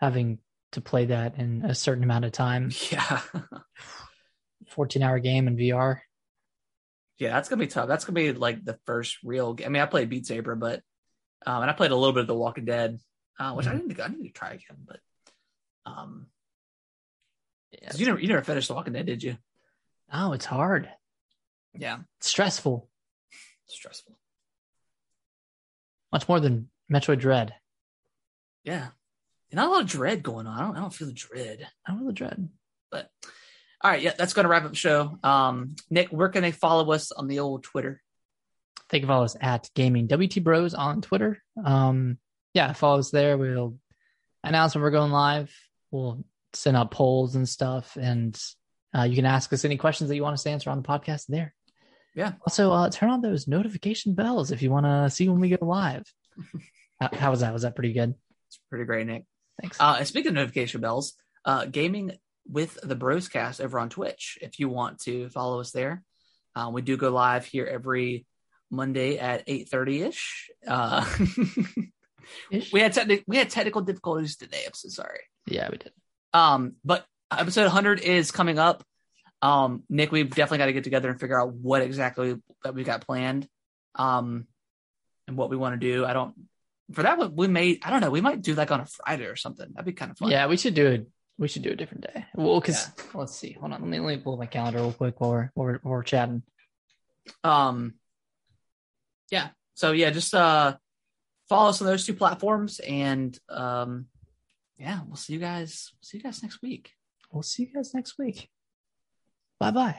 Having to play that in a certain amount of time. *laughs* Yeah, 14 hour game in VR. yeah, that's gonna be tough. That's gonna be like the first real. Game. I mean, I played Beat Saber, but um, and I played a little bit of The Walking Dead, uh, which I Mhm. need to. I need to try again, but um, Yeah. you never you never finished The Walking Dead, did you? Oh, it's hard. Yeah, It's stressful. stressful. Much more than Metroid Dread. Yeah, not a lot of dread going on. I don't. I don't feel the dread. I don't feel the Dread. But all right, yeah, that's going to wrap up the show. Um, Nick, where can they follow us on the old Twitter? They can follow us at Gaming WT Bros on Twitter. Um, yeah, follow us there. We'll announce when we're going live. We'll send out polls and stuff, and uh, you can ask us any questions that you want us to answer on the podcast there. Yeah. Also, uh, turn on those notification bells if you want to see when we go live. *laughs* how, how was that? Was that pretty good? It's pretty great, Nick. Thanks. Uh, and speaking of notification bells, uh, gaming with the Broscast over on Twitch. If you want to follow us there, uh, we do go live here every Monday at eight thirty *laughs* ish. Uh, we had techni- we had technical difficulties today. I'm so sorry. yeah, we did. Um, but episode 100 is coming up. Um, Nick, we've definitely got to get together and figure out what exactly that we've got planned, um, and what we want to do. I don't. For that, we may. I don't know. We might do like on a Friday or something. That'd be kind of fun. Yeah, we should do it. We should do a different day. Well, because let's see. Hold on. Let me, let me pull my calendar real quick while we're, while we're, while we're chatting. Um. Yeah. So yeah, just uh, follow us on those two platforms, and um, yeah, we'll see you guys. See you guys next week. We'll see you guys next week. Bye bye.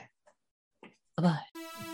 Bye bye.